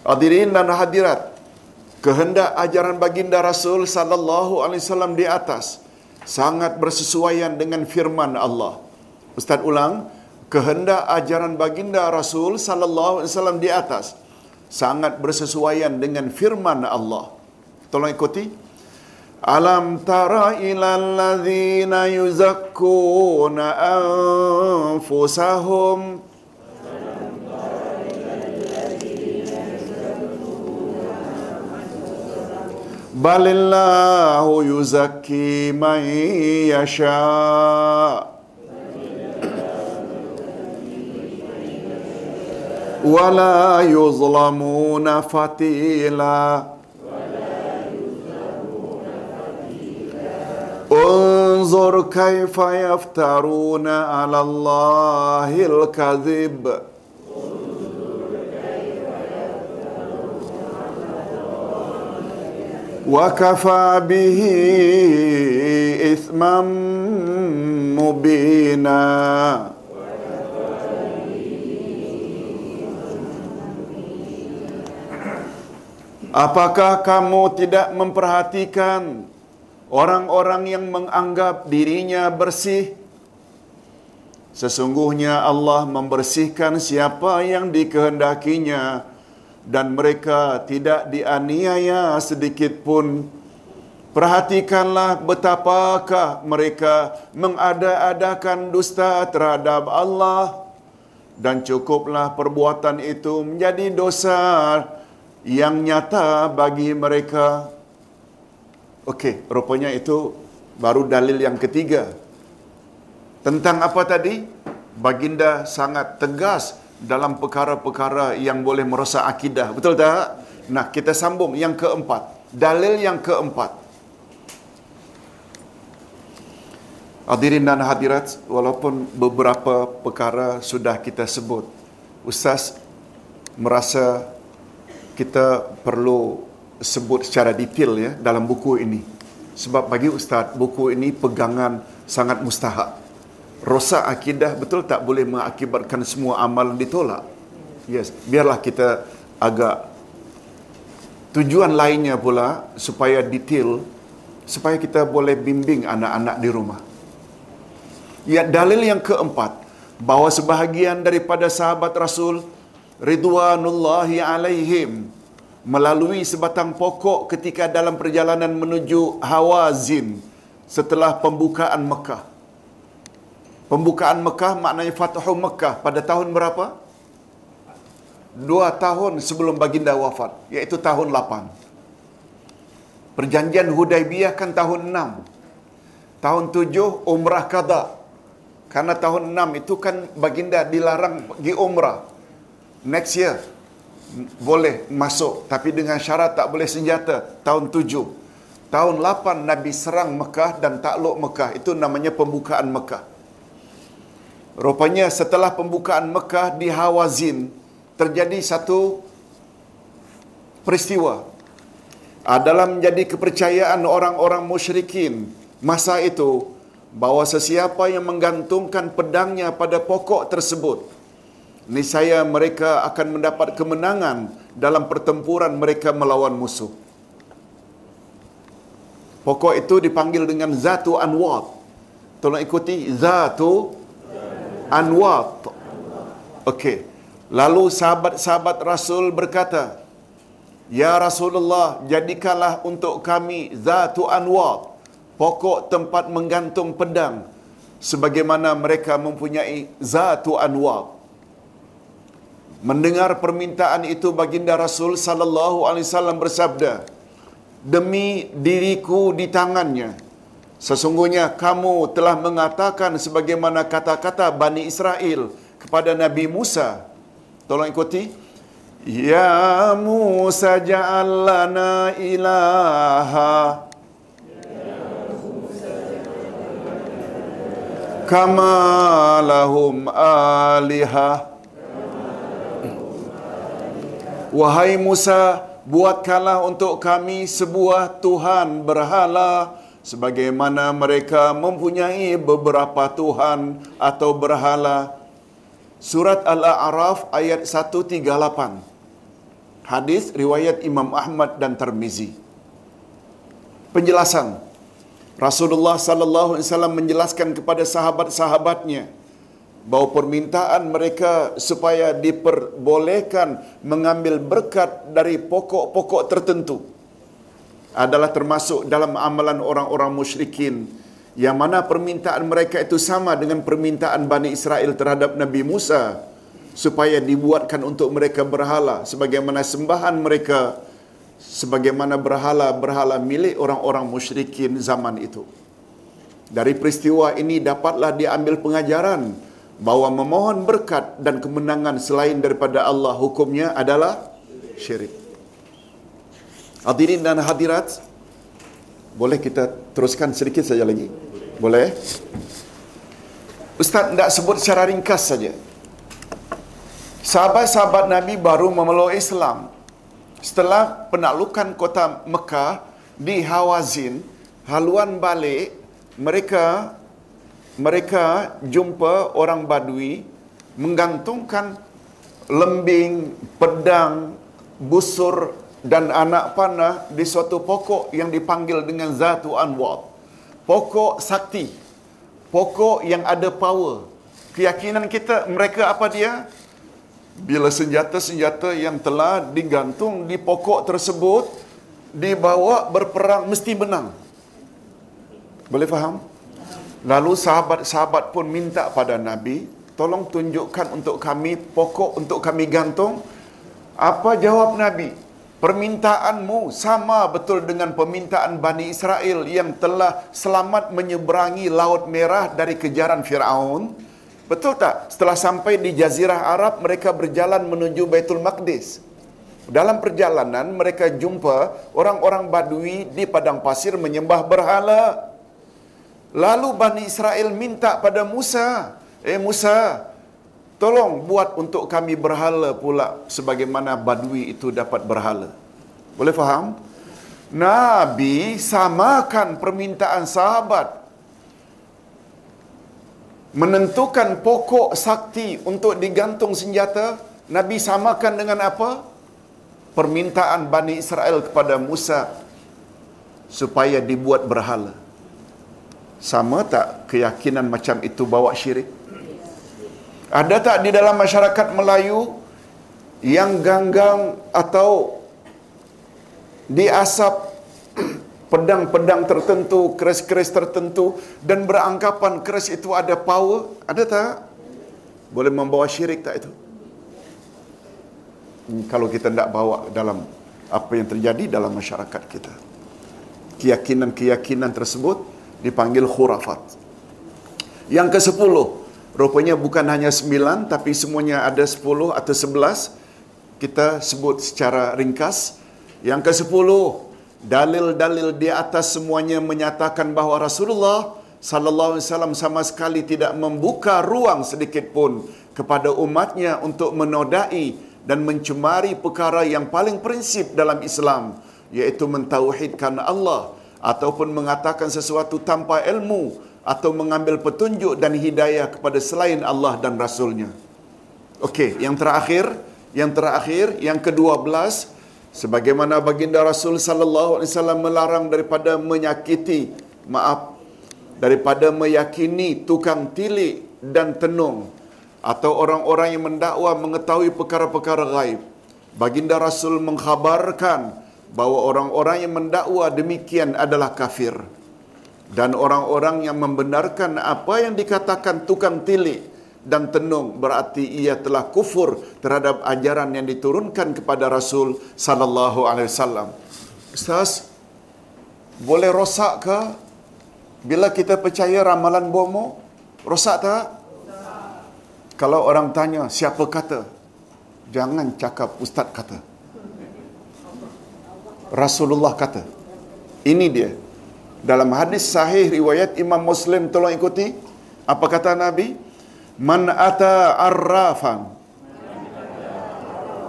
Hadirin dan hadirat, kehendak ajaran baginda Rasul sallallahu alaihi wasallam di atas sangat bersesuaian dengan firman Allah. Ustaz ulang, kehendak ajaran baginda Rasul sallallahu alaihi wasallam di atas sangat bersesuaian dengan firman Allah. Tolong ikuti. ألم تر إلى الذين يزكون أنفسهم؟ بل الله يزكي من يشاء. ولا يظلمون فتيلاً. انظر كيف يفترون على الله الكذب وكفى به إثما مبينا Apakah kamu tidak memperhatikan orang-orang yang menganggap dirinya bersih? Sesungguhnya Allah membersihkan siapa yang dikehendakinya dan mereka tidak dianiaya sedikit pun. Perhatikanlah betapakah mereka mengada-adakan dusta terhadap Allah dan cukuplah perbuatan itu menjadi dosa yang nyata bagi mereka. Okey, rupanya itu baru dalil yang ketiga. Tentang apa tadi? Baginda sangat tegas dalam perkara-perkara yang boleh merosak akidah. Betul tak? Nah, kita sambung yang keempat. Dalil yang keempat. Hadirin dan hadirat, walaupun beberapa perkara sudah kita sebut, Ustaz merasa kita perlu sebut secara detail ya dalam buku ini. Sebab bagi Ustaz, buku ini pegangan sangat mustahak. Rosak akidah betul tak boleh mengakibatkan semua amalan ditolak. Yes, biarlah kita agak tujuan lainnya pula supaya detail supaya kita boleh bimbing anak-anak di rumah. Ya, dalil yang keempat bahawa sebahagian daripada sahabat Rasul ridwanullahi alaihim melalui sebatang pokok ketika dalam perjalanan menuju Hawazin setelah pembukaan Mekah. Pembukaan Mekah maknanya Fathu Mekah pada tahun berapa? Dua tahun sebelum baginda wafat, iaitu tahun 8. Perjanjian Hudaibiyah kan tahun 6. Tahun 7 Umrah Qadha. Karena tahun 6 itu kan baginda dilarang pergi umrah. Next year boleh masuk tapi dengan syarat tak boleh senjata tahun 7. Tahun 8 Nabi serang Mekah dan takluk Mekah. Itu namanya pembukaan Mekah. Rupanya setelah pembukaan Mekah di Hawazin terjadi satu peristiwa. Adalah menjadi kepercayaan orang-orang musyrikin masa itu bahawa sesiapa yang menggantungkan pedangnya pada pokok tersebut niscaya mereka akan mendapat kemenangan dalam pertempuran mereka melawan musuh. Pokok itu dipanggil dengan Zatu Anwat. Tolong ikuti Zatu Anwat. Okey. Lalu sahabat-sahabat Rasul berkata, Ya Rasulullah, jadikanlah untuk kami Zatu Anwat, pokok tempat menggantung pedang, sebagaimana mereka mempunyai Zatu Anwat. Mendengar permintaan itu baginda Rasul sallallahu alaihi wasallam bersabda, "Demi diriku di tangannya, sesungguhnya kamu telah mengatakan sebagaimana kata-kata Bani Israel kepada Nabi Musa." Tolong ikuti. Ya Musa ja'al lana ilaha kama lahum alihah Wahai Musa, buatkanlah untuk kami sebuah Tuhan berhala sebagaimana mereka mempunyai beberapa Tuhan atau berhala. Surat Al-A'raf ayat 138. Hadis riwayat Imam Ahmad dan Tirmizi. Penjelasan. Rasulullah sallallahu alaihi wasallam menjelaskan kepada sahabat-sahabatnya bahawa permintaan mereka supaya diperbolehkan mengambil berkat dari pokok-pokok tertentu adalah termasuk dalam amalan orang-orang musyrikin yang mana permintaan mereka itu sama dengan permintaan Bani Israel terhadap Nabi Musa supaya dibuatkan untuk mereka berhala sebagaimana sembahan mereka sebagaimana berhala-berhala milik orang-orang musyrikin zaman itu. Dari peristiwa ini dapatlah diambil pengajaran bahawa memohon berkat dan kemenangan selain daripada Allah hukumnya adalah syirik. Hadirin dan hadirat, boleh kita teruskan sedikit saja lagi? Boleh? Ustaz tidak sebut secara ringkas saja. Sahabat-sahabat Nabi baru memeluk Islam. Setelah penaklukan kota Mekah, di Hawazin, haluan balik, mereka mereka jumpa orang Badui menggantungkan lembing, pedang, busur dan anak panah di suatu pokok yang dipanggil dengan Zatu Anwar. Pokok sakti. Pokok yang ada power. Keyakinan kita mereka apa dia? Bila senjata-senjata yang telah digantung di pokok tersebut dibawa berperang mesti menang. Boleh faham? Lalu sahabat-sahabat pun minta pada Nabi, tolong tunjukkan untuk kami pokok untuk kami gantung. Apa jawab Nabi? Permintaanmu sama betul dengan permintaan Bani Israel yang telah selamat menyeberangi Laut Merah dari kejaran Firaun. Betul tak? Setelah sampai di Jazirah Arab, mereka berjalan menuju Baitul Maqdis. Dalam perjalanan, mereka jumpa orang-orang Badui di padang pasir menyembah berhala. Lalu Bani Israel minta pada Musa, Eh Musa, tolong buat untuk kami berhala pula sebagaimana Badui itu dapat berhala. Boleh faham? Nabi samakan permintaan sahabat menentukan pokok sakti untuk digantung senjata. Nabi samakan dengan apa? Permintaan Bani Israel kepada Musa supaya dibuat berhala. Sama tak keyakinan macam itu bawa syirik? Ada tak di dalam masyarakat Melayu yang ganggang atau diasap pedang-pedang tertentu, keris-keris tertentu dan beranggapan keris itu ada power? Ada tak? Boleh membawa syirik tak itu? Hmm, kalau kita tidak bawa dalam apa yang terjadi dalam masyarakat kita. Keyakinan-keyakinan tersebut dipanggil khurafat. Yang ke sepuluh, rupanya bukan hanya sembilan, tapi semuanya ada sepuluh atau sebelas. Kita sebut secara ringkas. Yang ke sepuluh, dalil-dalil di atas semuanya menyatakan bahawa Rasulullah sallallahu alaihi wasallam sama sekali tidak membuka ruang sedikit pun kepada umatnya untuk menodai dan mencemari perkara yang paling prinsip dalam Islam yaitu mentauhidkan Allah ataupun mengatakan sesuatu tanpa ilmu atau mengambil petunjuk dan hidayah kepada selain Allah dan Rasulnya. Okey, yang terakhir, yang terakhir, yang kedua belas, sebagaimana baginda Rasul sallallahu alaihi wasallam melarang daripada menyakiti, maaf, daripada meyakini tukang tilik dan tenung atau orang-orang yang mendakwa mengetahui perkara-perkara gaib. Baginda Rasul mengkhabarkan bahawa orang-orang yang mendakwa demikian adalah kafir. Dan orang-orang yang membenarkan apa yang dikatakan tukang tilik dan tenung berarti ia telah kufur terhadap ajaran yang diturunkan kepada Rasul sallallahu alaihi wasallam. Ustaz, boleh rosak ke bila kita percaya ramalan bomo? Rosak tak? Kalau orang tanya siapa kata? Jangan cakap ustaz kata. Rasulullah kata. Ini dia. Dalam hadis sahih riwayat Imam Muslim tolong ikuti. Apa kata Nabi? Man ata arrafan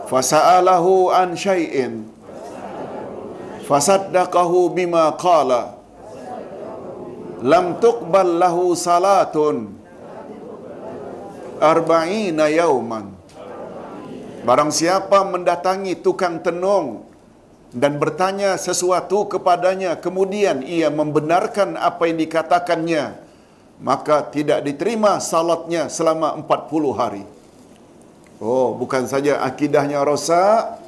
fasa'alahu an syai'in fasaddaqahu bima qala lam tuqbal lahu salatun arba'ina yauman Barang siapa mendatangi tukang tenung dan bertanya sesuatu kepadanya kemudian ia membenarkan apa yang dikatakannya maka tidak diterima salatnya selama 40 hari. Oh, bukan saja akidahnya rosak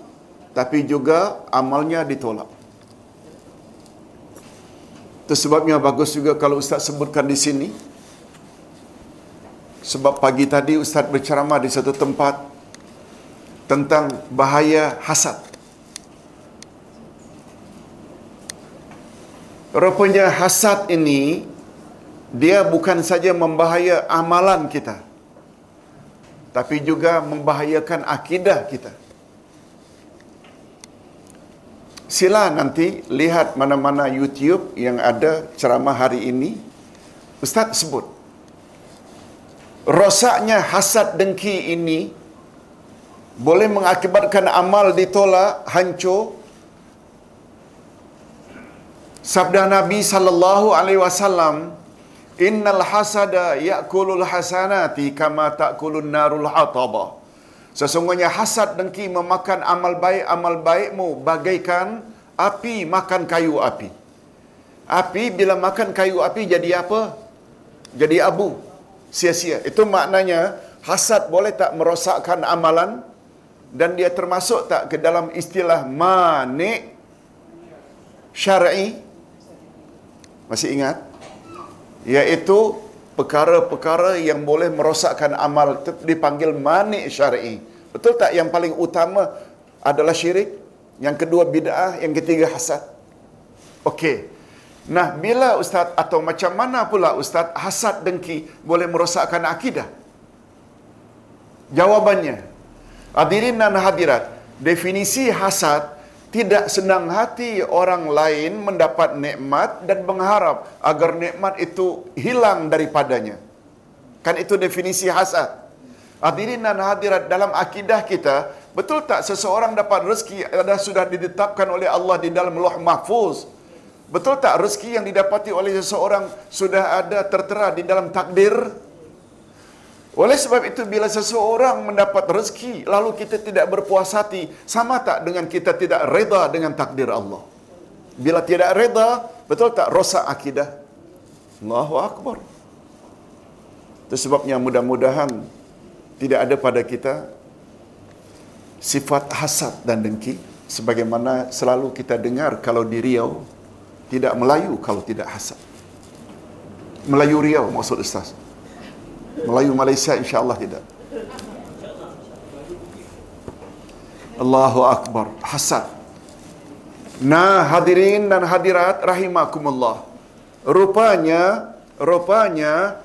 tapi juga amalnya ditolak. Itu sebabnya bagus juga kalau ustaz sebutkan di sini. Sebab pagi tadi ustaz berceramah di satu tempat tentang bahaya hasad. Rupanya hasad ini dia bukan saja membahaya amalan kita tapi juga membahayakan akidah kita. Sila nanti lihat mana-mana YouTube yang ada ceramah hari ini. Ustaz sebut. Rosaknya hasad dengki ini boleh mengakibatkan amal ditolak, hancur Sabda Nabi sallallahu alaihi wasallam, "Innal hasada ya'kulul hasanati kama ta'kulun narul hataba." Sesungguhnya hasad dengki memakan amal baik amal baikmu bagaikan api makan kayu api. Api bila makan kayu api jadi apa? Jadi abu. Sia-sia. Itu maknanya hasad boleh tak merosakkan amalan dan dia termasuk tak ke dalam istilah manik syar'i? Masih ingat? Iaitu perkara-perkara yang boleh merosakkan amal dipanggil manik syar'i. Betul tak yang paling utama adalah syirik? Yang kedua bid'ah, yang ketiga hasad. Okey. Nah, bila ustaz atau macam mana pula ustaz hasad dengki boleh merosakkan akidah? Jawabannya, hadirin dan hadirat, definisi hasad tidak senang hati orang lain mendapat nikmat dan mengharap agar nikmat itu hilang daripadanya. Kan itu definisi hasad. Hadirin dan hadirat dalam akidah kita, betul tak seseorang dapat rezeki ada sudah ditetapkan oleh Allah di dalam Lauh Mahfuz? Betul tak rezeki yang didapati oleh seseorang sudah ada tertera di dalam takdir? Oleh sebab itu bila seseorang mendapat rezeki lalu kita tidak berpuas hati, sama tak dengan kita tidak reda dengan takdir Allah? Bila tidak reda, betul tak rosak akidah? Allahu akbar. Itu sebabnya mudah-mudahan tidak ada pada kita sifat hasad dan dengki sebagaimana selalu kita dengar kalau di Riau tidak Melayu kalau tidak hasad. Melayu Riau maksud Ustaz. Melayu Malaysia insya-Allah tidak. Allahu akbar. Hasad. Nah, hadirin dan hadirat rahimakumullah. Rupanya, rupanya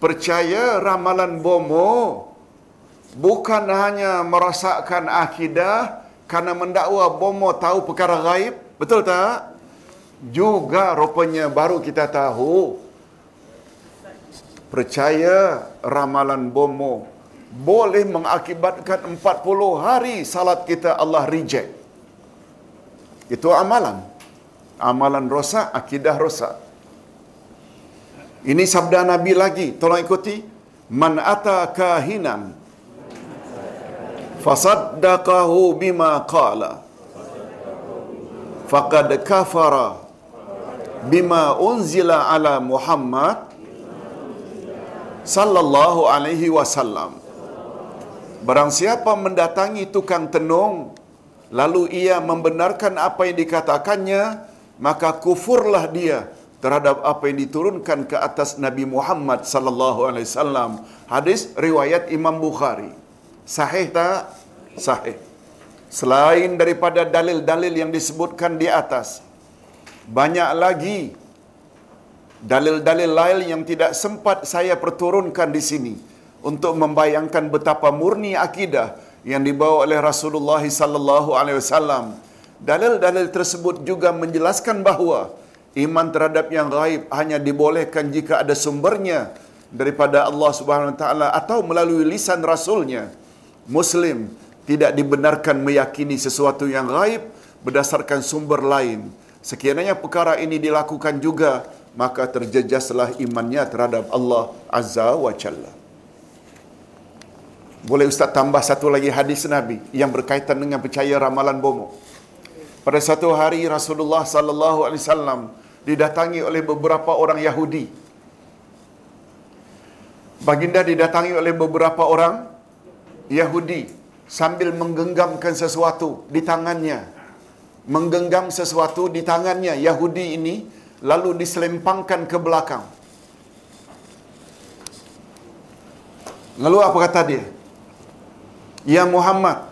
percaya ramalan bomo bukan hanya merasakkan akidah karena mendakwa bomo tahu perkara gaib, betul tak? Juga rupanya baru kita tahu percaya ramalan bomo boleh mengakibatkan 40 hari salat kita Allah reject. Itu amalan. Amalan rosak, akidah rosak. Ini sabda Nabi lagi. Tolong ikuti. Man ata kahinan fasaddaqahu bima qala faqad kafara bima unzila ala Muhammad sallallahu alaihi wasallam Barang siapa mendatangi tukang tenung lalu ia membenarkan apa yang dikatakannya maka kufurlah dia terhadap apa yang diturunkan ke atas Nabi Muhammad sallallahu alaihi wasallam. Hadis riwayat Imam Bukhari. Sahih tak? Sahih. Selain daripada dalil-dalil yang disebutkan di atas, banyak lagi dalil-dalil lain yang tidak sempat saya perturunkan di sini untuk membayangkan betapa murni akidah yang dibawa oleh Rasulullah sallallahu alaihi wasallam. Dalil-dalil tersebut juga menjelaskan bahawa iman terhadap yang gaib hanya dibolehkan jika ada sumbernya daripada Allah Subhanahu wa taala atau melalui lisan rasulnya. Muslim tidak dibenarkan meyakini sesuatu yang gaib berdasarkan sumber lain. Sekiranya perkara ini dilakukan juga, maka terjejaslah imannya terhadap Allah Azza wa Jalla. Boleh Ustaz tambah satu lagi hadis Nabi yang berkaitan dengan percaya ramalan bomo. Pada satu hari Rasulullah sallallahu alaihi wasallam didatangi oleh beberapa orang Yahudi. Baginda didatangi oleh beberapa orang Yahudi sambil menggenggamkan sesuatu di tangannya. Menggenggam sesuatu di tangannya Yahudi ini lalu diselempangkan ke belakang. Lalu apa kata dia? Ya Muhammad,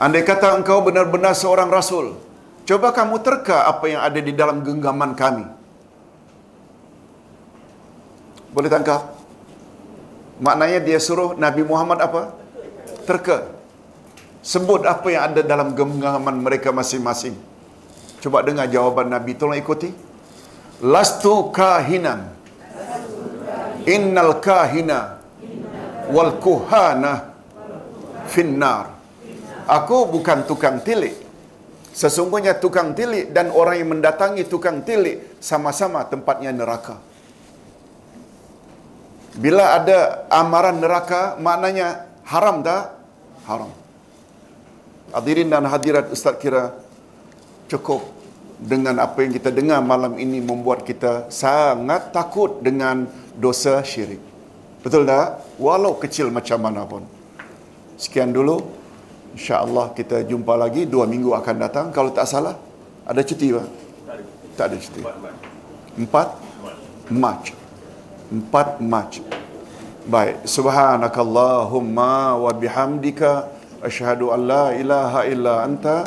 andai kata engkau benar-benar seorang rasul, coba kamu terka apa yang ada di dalam genggaman kami. Boleh tangkap? Maknanya dia suruh Nabi Muhammad apa? Terka. Sebut apa yang ada dalam genggaman mereka masing-masing. Coba dengar jawaban Nabi. Tolong ikuti. Lastu kahinan. Innal kahina wal kuhana finnar. Aku bukan tukang tilik. Sesungguhnya tukang tilik dan orang yang mendatangi tukang tilik sama-sama tempatnya neraka. Bila ada amaran neraka, maknanya haram tak? Haram. Hadirin dan hadirat Ustaz kira cukup dengan apa yang kita dengar malam ini membuat kita sangat takut dengan dosa syirik. Betul tak? Walau kecil macam mana pun. Sekian dulu. InsyaAllah kita jumpa lagi dua minggu akan datang. Kalau tak salah, ada cuti pak? Tak ada cuti. Empat? March. Empat March. Baik. Subhanakallahumma wa bihamdika. Ashhadu an la ilaha illa anta.